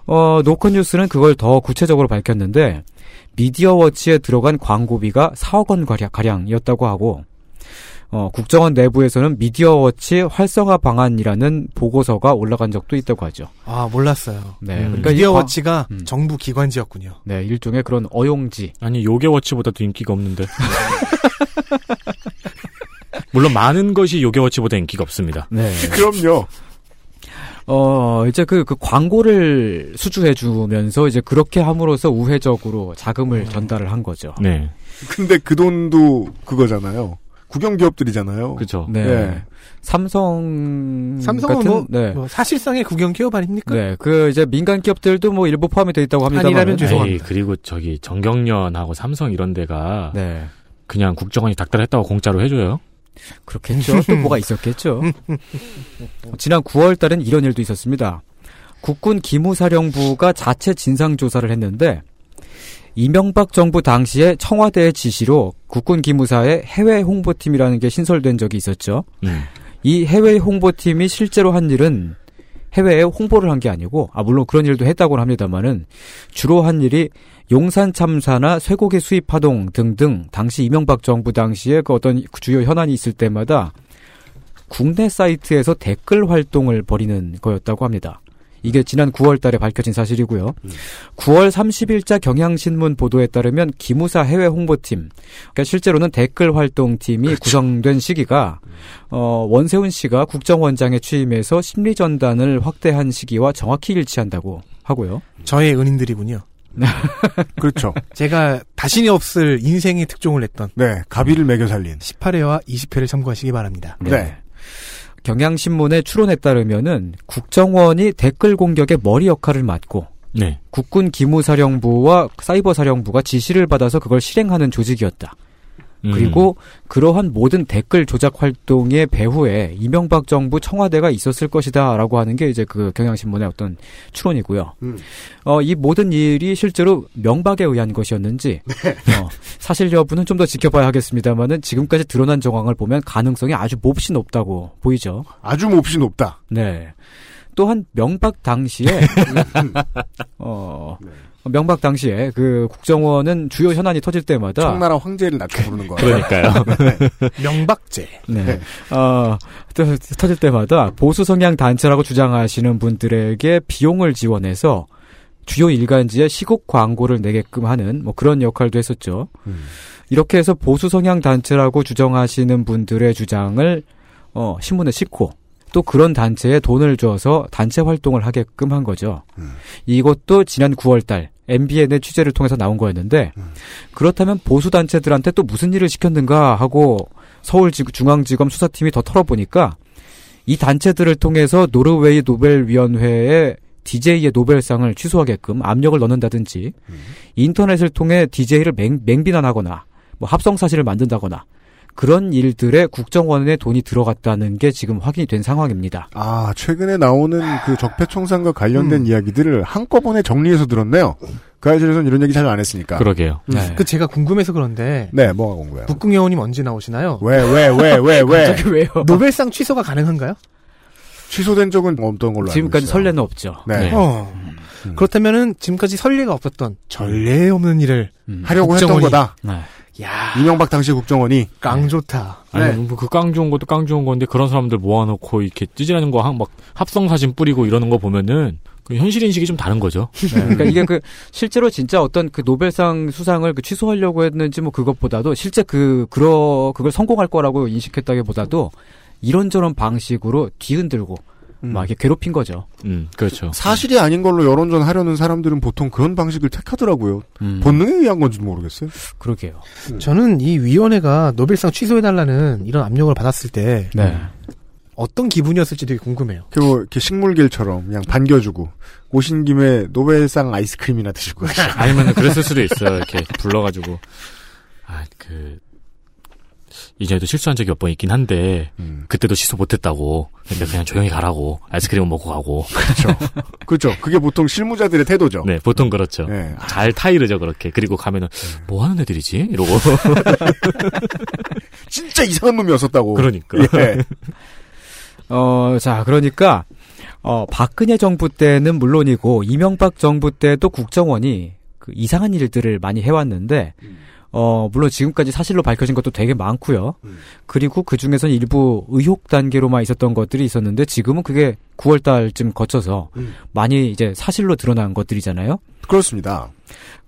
어, 노컷뉴스는 그걸 더 구체적으로 밝혔는데 미디어워치에 들어간 광고비가 4억 원 가량, 가량이었다고 하고 어, 국정원 내부에서는 미디어워치 활성화 방안이라는 보고서가 올라간 적도 있다고 하죠. 아, 몰랐어요. 네, 음. 그러니까 이 미디어워치가 음. 정부 기관지였군요. 네, 일종의 그런 어용지. 아니 요괴워치보다도 인기가 없는데. 물론 많은 것이 요괴워치보다 인기가 없습니다. 네. 그럼요. 어, 이제 그, 그 광고를 수주해주면서 이제 그렇게 함으로써 우회적으로 자금을 전달을 한 거죠. 네. 근데 그 돈도 그거잖아요. 국영 기업들이잖아요. 그렇죠. 네. 네. 삼성. 삼성은 같은, 뭐, 네. 뭐 사실상의 국영 기업 아닙니까? 네. 그 이제 민간 기업들도 뭐 일부 포함이 돼 있다고 합니다만. 아니라면 에이, 죄송합니다. 그리고 저기 정경련하고 삼성 이런 데가 네. 그냥 국정원이 닥달했다고 공짜로 해줘요. 그렇겠죠. 또 뭐가 있었겠죠. 지난 9월 달엔 이런 일도 있었습니다. 국군 기무사령부가 자체 진상조사를 했는데, 이명박 정부 당시에 청와대의 지시로 국군 기무사의 해외 홍보팀이라는 게 신설된 적이 있었죠. 음. 이 해외 홍보팀이 실제로 한 일은 해외에 홍보를 한 게 아니고, 아, 물론 그런 일도 했다고는 합니다만은, 주로 한 일이 용산 참사나 쇠고기 수입 파동 등등, 당시 이명박 정부 당시에 그 어떤 주요 현안이 있을 때마다 국내 사이트에서 댓글 활동을 벌이는 거였다고 합니다. 이게 지난 9월 달에 밝혀진 사실이고요. 9월 30일자 경향신문 보도에 따르면 기무사 해외 홍보팀, 그러니까 실제로는 댓글 활동팀이 구성된 시기가 어, 원세훈 씨가 국정원장에 취임해서 심리전단을 확대한 시기와 정확히 일치한다고 하고요. 저의 은인들이군요. 그렇죠. 제가 다시는 없을 인생의 특종을 냈던 네. 가비를 매겨 살린. 18회와 20회를 참고하시기 바랍니다. 네. 경향신문의 추론에 따르면은 국정원이 댓글 공격의 머리 역할을 맡고 네. 국군 기무사령부와 사이버사령부가 지시를 받아서 그걸 실행하는 조직이었다. 음. 그리고 그러한 모든 댓글 조작 활동의 배후에 이명박 정부 청와대가 있었을 것이다라고 하는 게 이제 그 경향신문의 어떤 추론이고요. 음. 어, 이 모든 일이 실제로 명박에 의한 것이었는지 어, 사실 여부는 좀 더 지켜봐야 하겠습니다만은 지금까지 드러난 정황을 보면 가능성이 아주 몹시 높다고 보이죠. 아주 몹시 높다. 네. 또한 명박 당시에 어 명박 당시에 그 국정원은 주요 현안이 터질 때마다 청나라 황제를 낮춰 부르는 거예요. 그러니까요. 명박제. 네. 어, 또, 터질 때마다 보수 성향 단체라고 주장하시는 분들에게 비용을 지원해서 주요 일간지에 시국 광고를 내게끔 하는 뭐 그런 역할도 했었죠. 이렇게 해서 보수 성향 단체라고 주장하시는 분들의 주장을 어, 신문에 싣고 또 그런 단체에 돈을 줘서 단체 활동을 하게끔 한 거죠. 이것도 지난 9월달 MBN의 취재를 통해서 나온 거였는데 그렇다면 보수 단체들한테 또 무슨 일을 시켰는가 하고 서울중앙지검 수사팀이 더 털어보니까 이 단체들을 통해서 노르웨이 노벨위원회에 DJ의 노벨상을 취소하게끔 압력을 넣는다든지 인터넷을 통해 DJ를 맹, 맹비난하거나 뭐 합성 사실을 만든다거나 그런 일들에 국정원에 돈이 들어갔다는 게 지금 확인이 된 상황입니다. 아, 최근에 나오는 그 적폐청산과 관련된 이야기들을 한꺼번에 정리해서 들었네요. 그 아실에서는 이런 얘기 잘 안 했으니까. 그러게요. 네. 그 제가 궁금해서 그런데 네, 뭐가 궁금해요? 북궁여원님 언제 나오시나요? 왜, 왜, 왜, 왜, 왜? 갑자기 왜요? 노벨상 취소가 가능한가요? 취소된 적은 없던 걸로 알고 지금까지 있어요. 선례는 없죠. 네. 어. 그렇다면은 지금까지 선례가 없었던 전례 없는 일을 하려고 했던 국정원이 거다. 야, 이명박 당시 국정원이 깡 좋다. 아니, 뭐 그 깡 좋은 것도 깡 좋은 건데 그런 사람들 모아놓고 이렇게 찌질하는 거 막 합성 사진 뿌리고 이러는 거 보면은 그 현실 인식이 좀 다른 거죠. 네, 그러니까 이게 그 실제로 진짜 어떤 그 노벨상 수상을 그 취소하려고 했는지 뭐 그것보다도 실제 그 그러 그걸 성공할 거라고 인식했다기보다도 이런저런 방식으로 뒤흔들고 막 이렇게 괴롭힌 거죠. 음, 그렇죠. 사실이 아닌 걸로 여론전 하려는 사람들은 보통 그런 방식을 택하더라고요. 음. 본능에 의한 건지도 모르겠어요. 그러게요. 저는 이 위원회가 노벨상 취소해달라는 이런 압력을 받았을 때 네. 어떤 기분이었을지 되게 궁금해요. 그뭐 이렇게 식물길처럼 그냥 반겨주고 오신 김에 노벨상 아이스크림이나 드시고 아니면은 그랬을 수도 있어요. 이렇게 불러가지고 아 그 이전에도 실수한 적이 몇 번 있긴 한데 그때도 취소 못했다고. 그러니까 그냥 조용히 가라고 아이스크림 먹고 가고. 그렇죠. 그렇죠. 그게 보통 실무자들의 태도죠. 네, 보통 그렇죠. 네. 잘 타이르죠 그렇게. 그리고 가면은 뭐 하는 애들이지? 이러고. 진짜 이상한 놈이었었다고. 그러니까. 예. 어, 자, 그러니까, 어, 박근혜 정부 때는 물론이고, 이명박 정부 때도 국정원이 그 이상한 일들을 많이 해왔는데, 어, 물론 지금까지 사실로 밝혀진 것도 되게 많고요. 그리고 그 중에서는 일부 의혹 단계로만 있었던 것들이 있었는데, 지금은 그게 9월 달쯤 거쳐서 많이 이제 사실로 드러난 것들이잖아요. 그렇습니다.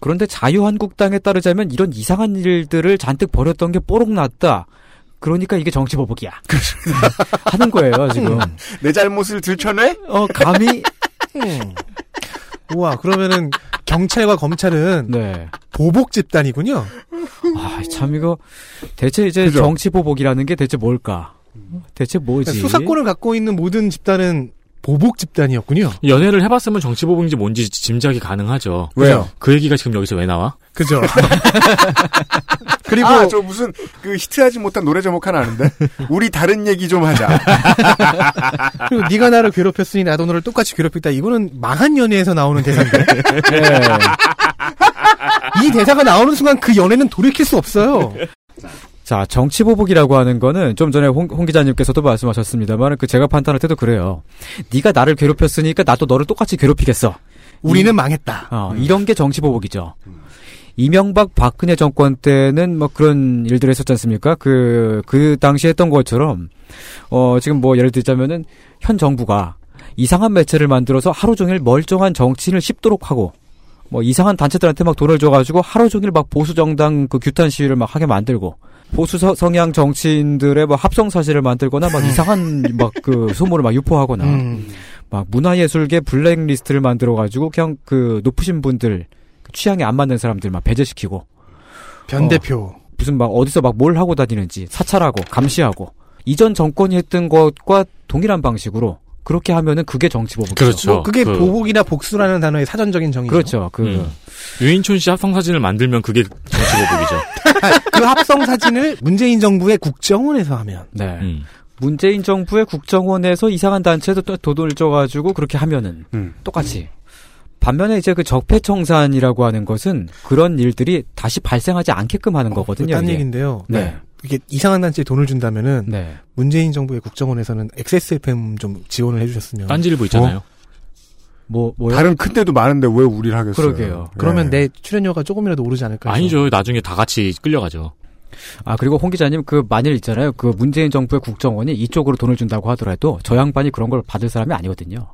그런데 자유한국당에 따르자면 이런 이상한 일들을 잔뜩 벌였던 게 뽀록 났다. 그러니까 이게 정치 보복이야. 하는 거예요, 지금. 내 잘못을 들춰내? 어, 감히. 우와, 그러면은 경찰과 검찰은 네. 보복 집단이군요. 아, 참 이거 대체 이제 그죠? 정치 보복이라는 게 대체 뭘까? 대체 뭐지? 수사권을 갖고 있는 모든 집단은 보복 집단이었군요. 연애를 해봤으면 정치 보복인지 뭔지 짐작이 가능하죠. 왜요? 그 얘기가 지금 여기서 왜 나와? 그죠. 그리고 아, 저 무슨 그 히트하지 못한 노래 제목 하나 아는데 우리 다른 얘기 좀 하자. 그리고 네가 나를 괴롭혔으니 나도 너를 똑같이 괴롭혔다. 이거는 망한 연애에서 나오는 대사인데. 네. 이 대사가 나오는 순간 그 연애는 돌이킬 수 없어요. 자, 정치 보복이라고 하는 거는 좀 전에 홍, 홍 기자님께서도 말씀하셨습니다만 그 제가 판단할 때도 그래요. 네가 나를 괴롭혔으니까 나도 너를 똑같이 괴롭히겠어. 우리는 이- 망했다. 어, 이런 게 정치 보복이죠. 이명박 박근혜 정권 때는 뭐 그런 일들 했었지 않습니까? 그, 그 당시에 했던 것처럼, 어, 지금 뭐 예를 들자면은 현 정부가 이상한 매체를 만들어서 하루 종일 멀쩡한 정치인을 씹도록 하고, 뭐 이상한 단체들한테 막 돈을 줘가지고 하루 종일 막 보수 정당 그 규탄 시위를 막 하게 만들고, 보수 서- 성향 정치인들의 뭐 합성 사실을 만들거나 막 이상한 막 그 소문을 막 유포하거나, 음. 막 문화예술계 블랙리스트를 만들어 가지고 그냥 그 높으신 분들 취향에 안 맞는 사람들 막 배제시키고 변 대표. 어, 무슨 막 어디서 막 뭘 하고 다니는지 사찰하고 감시하고 이전 정권이 했던 것과 동일한 방식으로 그렇게 하면은 그게 정치 보복이죠. 그렇죠. 뭐 그게 그- 보복이나 복수라는 단어의 사전적인 정의죠. 그렇죠. 그 음. 유인촌 씨 합성 사진을 만들면 그게 정치 보복이죠. 그 합성 사진을 문재인 정부의 국정원에서 하면 네. 음. 문재인 정부의 국정원에서 이상한 단체도 또 돈을 줘가지고 그렇게 하면은 음. 똑같이. 반면에 이제 그 적폐청산이라고 하는 것은 그런 일들이 다시 발생하지 않게끔 하는 거거든요. 딴. 얘기인데요. 네. 이게 이상한 단체에 돈을 준다면은 네. 문재인 정부의 국정원에서는 XSFM 좀 지원을 해주셨으면 딴지일보 있잖아요. 뭐 뭐요? 다른 큰 데도 많은데 왜 우리를 하겠어요? 그러게요. 그러면 네. 내 출연료가 조금이라도 오르지 않을까? 해서. 아니죠. 나중에 다 같이 끌려가죠. 아 그리고 홍 기자님 그 만일 있잖아요. 그 문재인 정부의 국정원이 이쪽으로 돈을 준다고 하더라도 저 양반이 그런 걸 받을 사람이 아니거든요.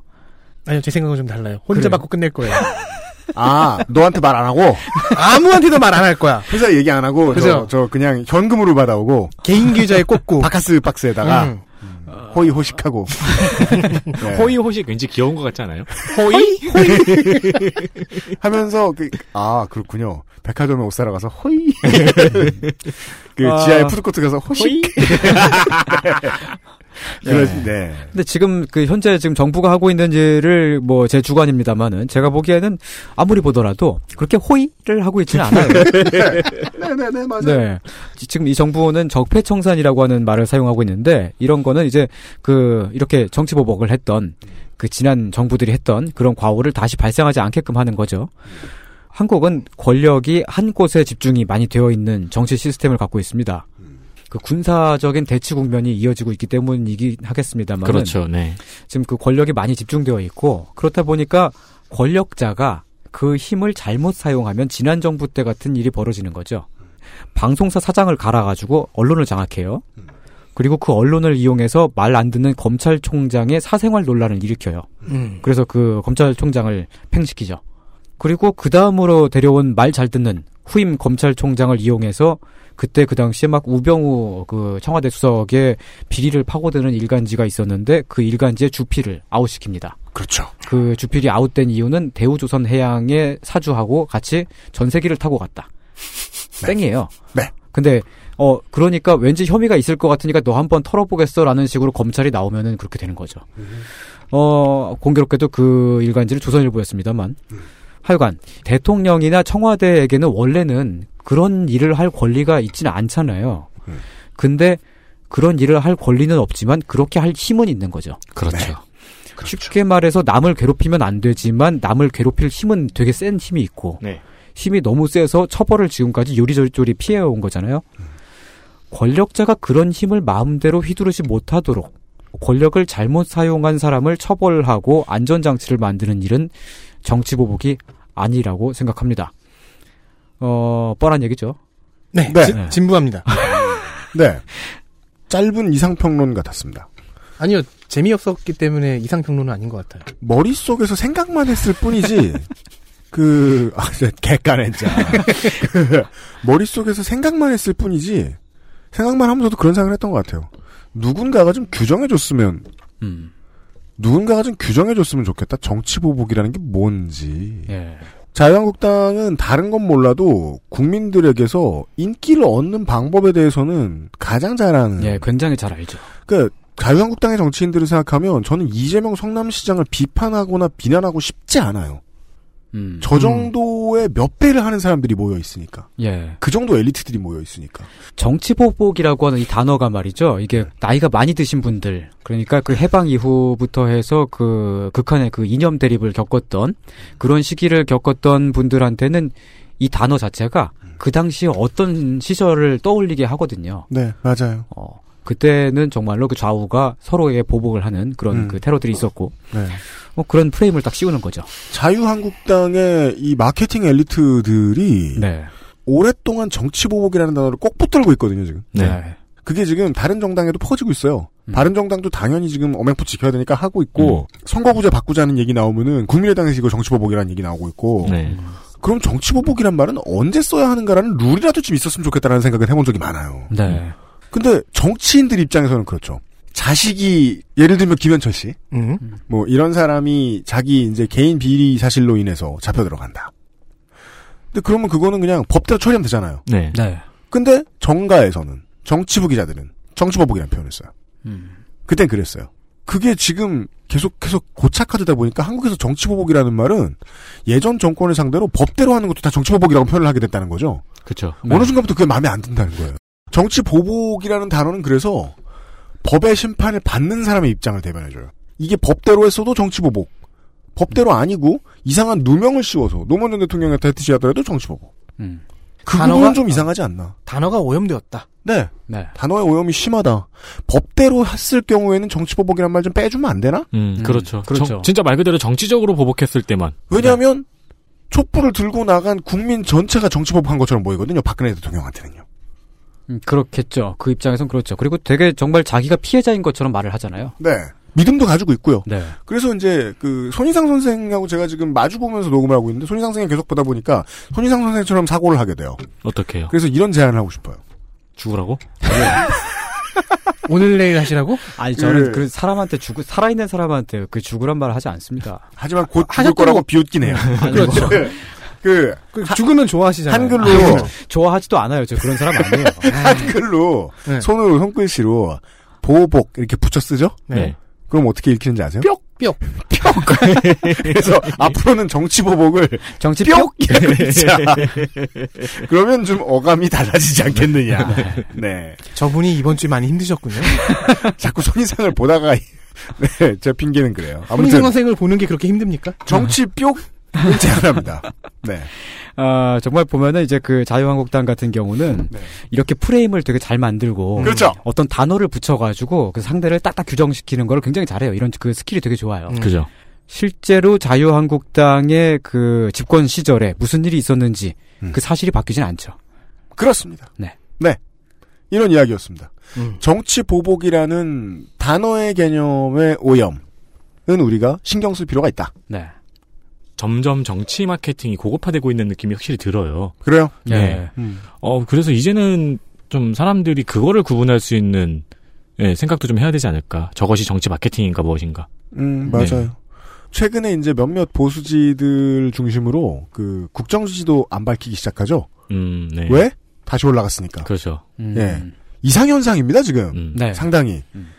아니요, 제 생각은 좀 달라요. 혼자 그래요? 받고 끝낼 거예요. 아 너한테 말 안 하고 아무한테도 말 안 할 거야. 회사 얘기 안 하고 그죠? 저, 저 그냥 현금으로 받아오고 개인 계좌에 꽂고 바카스 박스에다가 음. 호의 호식하고 네. 호의 호식 왠지 귀여운 것 같지 않아요? 호이 하면서 그, 아 그렇군요. 백화점에 옷 사러 가서 호이 그 아. 지하에 푸드코트 가서 호식 그러 네. 근데 지금 그 현재 지금 정부가 하고 있는 일을 뭐제 주관입니다만은 제가 보기에는 아무리 보더라도 그렇게 호의를 하고 있지는 않아요. 네네네 맞아요. 네. 지- 지금 이 정부는 적폐청산이라고 하는 말을 사용하고 있는데 이런 거는 이제 그 이렇게 정치보복을 했던 그 지난 정부들이 했던 그런 과오를 다시 발생하지 않게끔 하는 거죠. 한국은 권력이 한 곳에 집중이 많이 되어 있는 정치 시스템을 갖고 있습니다. 그 군사적인 대치 국면이 이어지고 있기 때문이긴 하겠습니다만 그렇죠. 네. 지금 그 권력이 많이 집중되어 있고 그렇다 보니까 권력자가 그 힘을 잘못 사용하면 지난 정부 때 같은 일이 벌어지는 거죠. 방송사 사장을 갈아가지고 언론을 장악해요. 그리고 그 언론을 이용해서 말 안 듣는 검찰총장의 사생활 논란을 일으켜요. 음. 그래서 그 검찰총장을 팽시키죠. 그리고 그 다음으로 데려온 말 잘 듣는 후임 검찰총장을 이용해서 그때 그 당시에 막 우병우 그 청와대 수석의 비리를 파고드는 일간지가 있었는데 그 일간지의 주필을 아웃시킵니다. 그렇죠. 그 주필이 아웃된 이유는 대우조선 해양에 사주하고 같이 전세기를 타고 갔다. 땡이에요. 네. 근데 어 그러니까 왠지 혐의가 있을 것 같으니까 너 한번 털어보겠어라는 식으로 검찰이 나오면은 그렇게 되는 거죠. 어 공교롭게도 그 일간지는 조선일보였습니다만 하여간 대통령이나 청와대에게는 원래는 그런 일을 할 권리가 있지는 않잖아요. 근데 그런 일을 할 권리는 없지만 그렇게 할 힘은 있는 거죠. 그렇죠. 쉽게 말해서 남을 괴롭히면 안 되지만 남을 괴롭힐 힘은 되게 센 힘이 있고 네. 힘이 너무 세서 처벌을 지금까지 요리조리 피해온 거잖아요. 권력자가 그런 힘을 마음대로 휘두르지 못하도록 권력을 잘못 사용한 사람을 처벌하고 안전장치를 만드는 일은 정치 보복이 아니라고 생각합니다. 어, 뻔한 얘기죠. 네, 네. 지- 진부합니다. 네. 짧은 이상평론 같았습니다. 아니요, 재미없었기 때문에 이상평론은 아닌 것 같아요. 머릿속에서 생각만 했을 뿐이지, 그, 아, 개까낸자. 그, 머릿속에서 생각만 했을 뿐이지, 생각만 하면서도 그런 생각을 했던 것 같아요. 누군가가 좀 규정해줬으면, 음. 누군가가 좀 규정해줬으면 좋겠다. 정치보복이라는 게 뭔지. 예. 자유한국당은 다른 건 몰라도 국민들에게서 인기를 얻는 방법에 대해서는 가장 잘 아는. 예, 굉장히 잘 알죠. 그 자유한국당의 정치인들을 생각하면 저는 이재명 성남시장을 비판하거나 비난하고 싶지 않아요. 음. 저 정도의 몇 배를 하는 사람들이 모여 있으니까. 예. 그 정도 엘리트들이 모여 있으니까. 정치 보복이라고 하는 이 단어가 말이죠. 이게 나이가 많이 드신 분들, 그러니까 그 해방 이후부터 해서 그 극한의 그 이념 대립을 겪었던 그런 시기를 겪었던 분들한테는 이 단어 자체가 그 당시에 어떤 시절을 떠올리게 하거든요. 네, 맞아요. 어, 그때는 정말로 그 좌우가 서로의 보복을 하는 그런 음. 그 테러들이 있었고, 네. 뭐 그런 프레임을 딱 씌우는 거죠. 자유한국당의 이 마케팅 엘리트들이 네. 오랫동안 정치 보복이라는 단어를 꼭 붙들고 있거든요, 지금. 네. 그게 지금 다른 정당에도 퍼지고 있어요. 음. 바른 정당도 당연히 지금 엄행포 지켜야 되니까 하고 있고 선거구제 바꾸자는 얘기 나오면은 국민의당에서 이거 정치보복이라는 얘기 나오고 있고 네. 그럼 정치보복이란 말은 언제 써야 하는가라는 룰이라도 좀 있었으면 좋겠다라는 생각을 해본 적이 많아요. 네. 근데 정치인들 입장에서는 그렇죠. 자식이 예를 들면 김현철 씨, 음. 뭐 이런 사람이 자기 이제 개인 비리 사실로 인해서 잡혀 들어간다. 근데 그러면 그거는 그냥 법대로 처리하면 되잖아요. 네. 네. 근데 정가에서는 정치부 기자들은 정치보복이라는 표현을 써요. 음. 그땐 그랬어요. 그게 지금 계속해서 고착화되다 보니까 한국에서 정치보복이라는 말은 예전 정권을 상대로 법대로 하는 것도 다 정치보복이라고 표현을 하게 됐다는 거죠. 그렇죠. 어느 순간부터 그게 마음에 안 든다는 거예요. 정치보복이라는 단어는 그래서 법의 심판을 받는 사람의 입장을 대변해줘요. 이게 법대로 했어도 정치보복. 법대로 아니고 이상한 누명을 씌워서 노무현 전 대통령한테 했듯이 하더라도 정치보복. 음. 그 단어가- 부분은 좀 이상하지 않나. 단어가 오염되었다. 네. 네. 단어의 오염이 심하다. 법대로 했을 경우에는 정치보복이란 말 좀 빼주면 안 되나? 음, 음, 그렇죠. 그렇죠. 정- 진짜 말 그대로 정치적으로 보복했을 때만. 왜냐하면 촛불을 들고 나간 국민 전체가 정치보복한 것처럼 보이거든요. 박근혜 대통령한테는요. 음, 그렇겠죠. 그 입장에선 그렇죠. 그리고 되게 정말 자기가 피해자인 것처럼 말을 하잖아요. 네. 믿음도 가지고 있고요. 네. 그래서 이제 그 손희상 선생하고 제가 지금 마주 보면서 녹음을 하고 있는데 손희상 선생 계속 보다 보니까 손희상 선생처럼 사고를 하게 돼요. 어떻게 해요? 그래서 이런 제안을 하고 싶어요. 죽으라고? 오늘 내일 하시라고? 아니 저는 그- 그 사람한테 죽 살아있는 사람한테 그 죽으란 말을 하지 않습니다. 하지만 곧 죽을 하셨던 거라고 거- 비웃긴 해요. 그렇죠. 그그 죽으면 좋아하시잖아요. 한글로 좋아하지도 않아요. 저 그런 사람 아니에요. 한글로 네. 손으로 손글씨로 보복 이렇게 붙여 쓰죠? 네. 그럼 어떻게 읽히는지 아세요? 뿅! 뿅! 그래서 앞으로는 정치 보복을 정치 뿅! 뿅! 자, 그러면 좀 어감이 달라지지 않겠느냐. 네. 저분이 이번 주에 많이 힘드셨군요. 자꾸 손이상을 보다가 네, 제 핑계는 그래요. 아무튼 선생을 보는 게 그렇게 힘듭니까? 정치 뿅 제안합니다. 네. 아, 정말 보면은 이제 그 자유한국당 같은 경우는 네. 이렇게 프레임을 되게 잘 만들고 그렇죠. 어떤 단어를 붙여가지고 그 상대를 딱딱 규정시키는 걸 굉장히 잘해요. 이런 그 skill이 되게 좋아요. 음. 그죠. 실제로 자유한국당의 그 집권 시절에 무슨 일이 있었는지 음. 그 사실이 바뀌진 않죠. 그렇습니다. 네. 네. 이런 이야기였습니다. 음. 정치 보복이라는 단어의 개념의 오염은 우리가 신경 쓸 필요가 있다. 네. 점점 정치 마케팅이 고급화되고 있는 느낌이 확실히 들어요. 그래요? 네. 어, 그래서 이제는 좀 사람들이 그거를 구분할 수 있는 예, 생각도 좀 해야 되지 않을까. 저것이 정치 마케팅인가 무엇인가. 음, 네. 맞아요. 최근에 이제 몇몇 보수지들 중심으로 그 국정지지도 안 밝히기 시작하죠. 음, 네. 왜? 다시 올라갔으니까. 그렇죠. 음. 예. 이상현상입니다, 지금. 음. 네. 상당히. 음.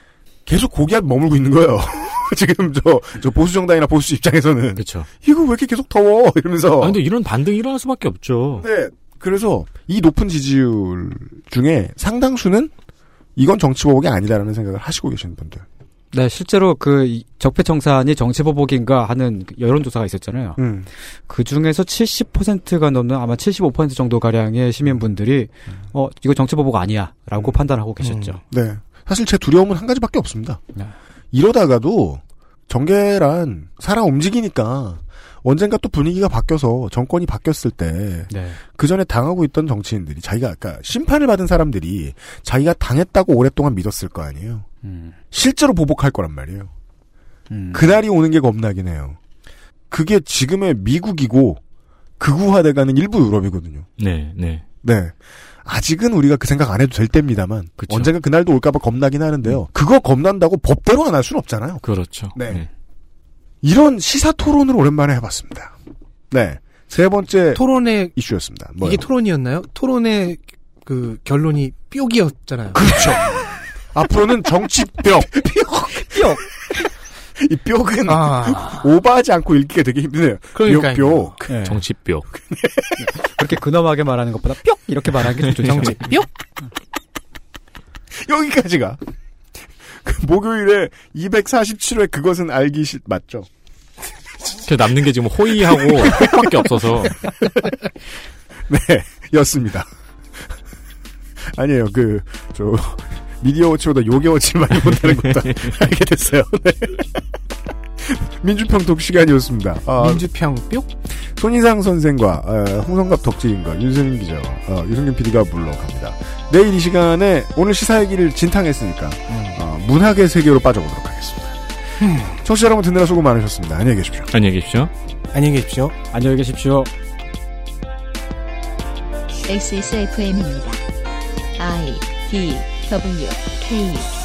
계속 고기압 머물고 있는 거예요. 지금 저, 저 보수 정당이나 보수 입장에서는. 그렇죠. 이거 왜 이렇게 계속 더워? 이러면서. 아, 근데 이런 반등이 일어날 수밖에 없죠. 네. 그래서 이 높은 지지율 중에 상당수는 이건 정치보복이 아니다라는 생각을 하시고 계시는 분들. 네, 실제로 그 이- 적폐청산이 정치보복인가 하는 그 여론조사가 있었잖아요. 음. 그 중에서 70%가 넘는 아마 75% 정도 가량의 시민분들이 어 이거 정치보복 아니야라고 판단하고 계셨죠. 네. 사실 제 두려움은 한 가지밖에 없습니다. 네. 이러다가도 정계란 살아 움직이니까 언젠가 또 분위기가 바뀌어서 정권이 바뀌었을 때 네. 그 전에 당하고 있던 정치인들이 자기가 아까 심판을 받은 사람들이 자기가 당했다고 오랫동안 믿었을 거 아니에요. 음. 실제로 보복할 거란 말이에요. 음. 그날이 오는 게 겁나긴 해요. 그게 지금의 미국이고 극우화돼가는 일부 유럽이거든요. 네, 네. 네. 아직은 우리가 그 생각 안 해도 될 때입니다만 그쵸. 언젠가 그날도 올까봐 겁나긴 하는데요. 그거 겁난다고 법대로 안 할 수는 없잖아요. 그렇죠. 네. 이런 시사 토론을 오랜만에 해봤습니다. 네. 세 번째 토론의 이슈였습니다. 뭐요? 이게 토론이었나요? 토론의 그 결론이 뿅이었잖아요. 그렇죠. 앞으로는 정치병. 뿅. 이 뿅은 아. 오버하지 않고 읽기가 되게 힘드네요. 그러니까요. 뿅. 네. 정치뼈. 그렇게 근엄하게 말하는 것보다 뿅 이렇게 말하는 게좀 좋죠. 정치 뿅. 여기까지가. 그 목요일에 247회 그것은 알기 싫 맞죠? 그 남는 게 지금 호의하고 혹밖에 없어서. 네, 였습니다. 아니에요, 그, 저, 미디어 워치보다 요게 워치를 많이 본다는 것도 알게 됐어요. 네. 민주평 독 시간이었습니다. 아, 민주평 뿅. 손희상 선생과 어, 홍성갑 덕질인과 윤세민 기자와 어, 유승균 PD가 물러갑니다. 내일 이 시간에 오늘 시사 얘기를 진탕했으니까 어, 문학의 세계로 빠져보도록 하겠습니다. 청취자 여러분 듣느라 수고 많으셨습니다. 안녕히 계십시오. 안녕히 계십시오. 안녕히 계십시오. 안녕히 계십시오. XSFM입니다. I D W K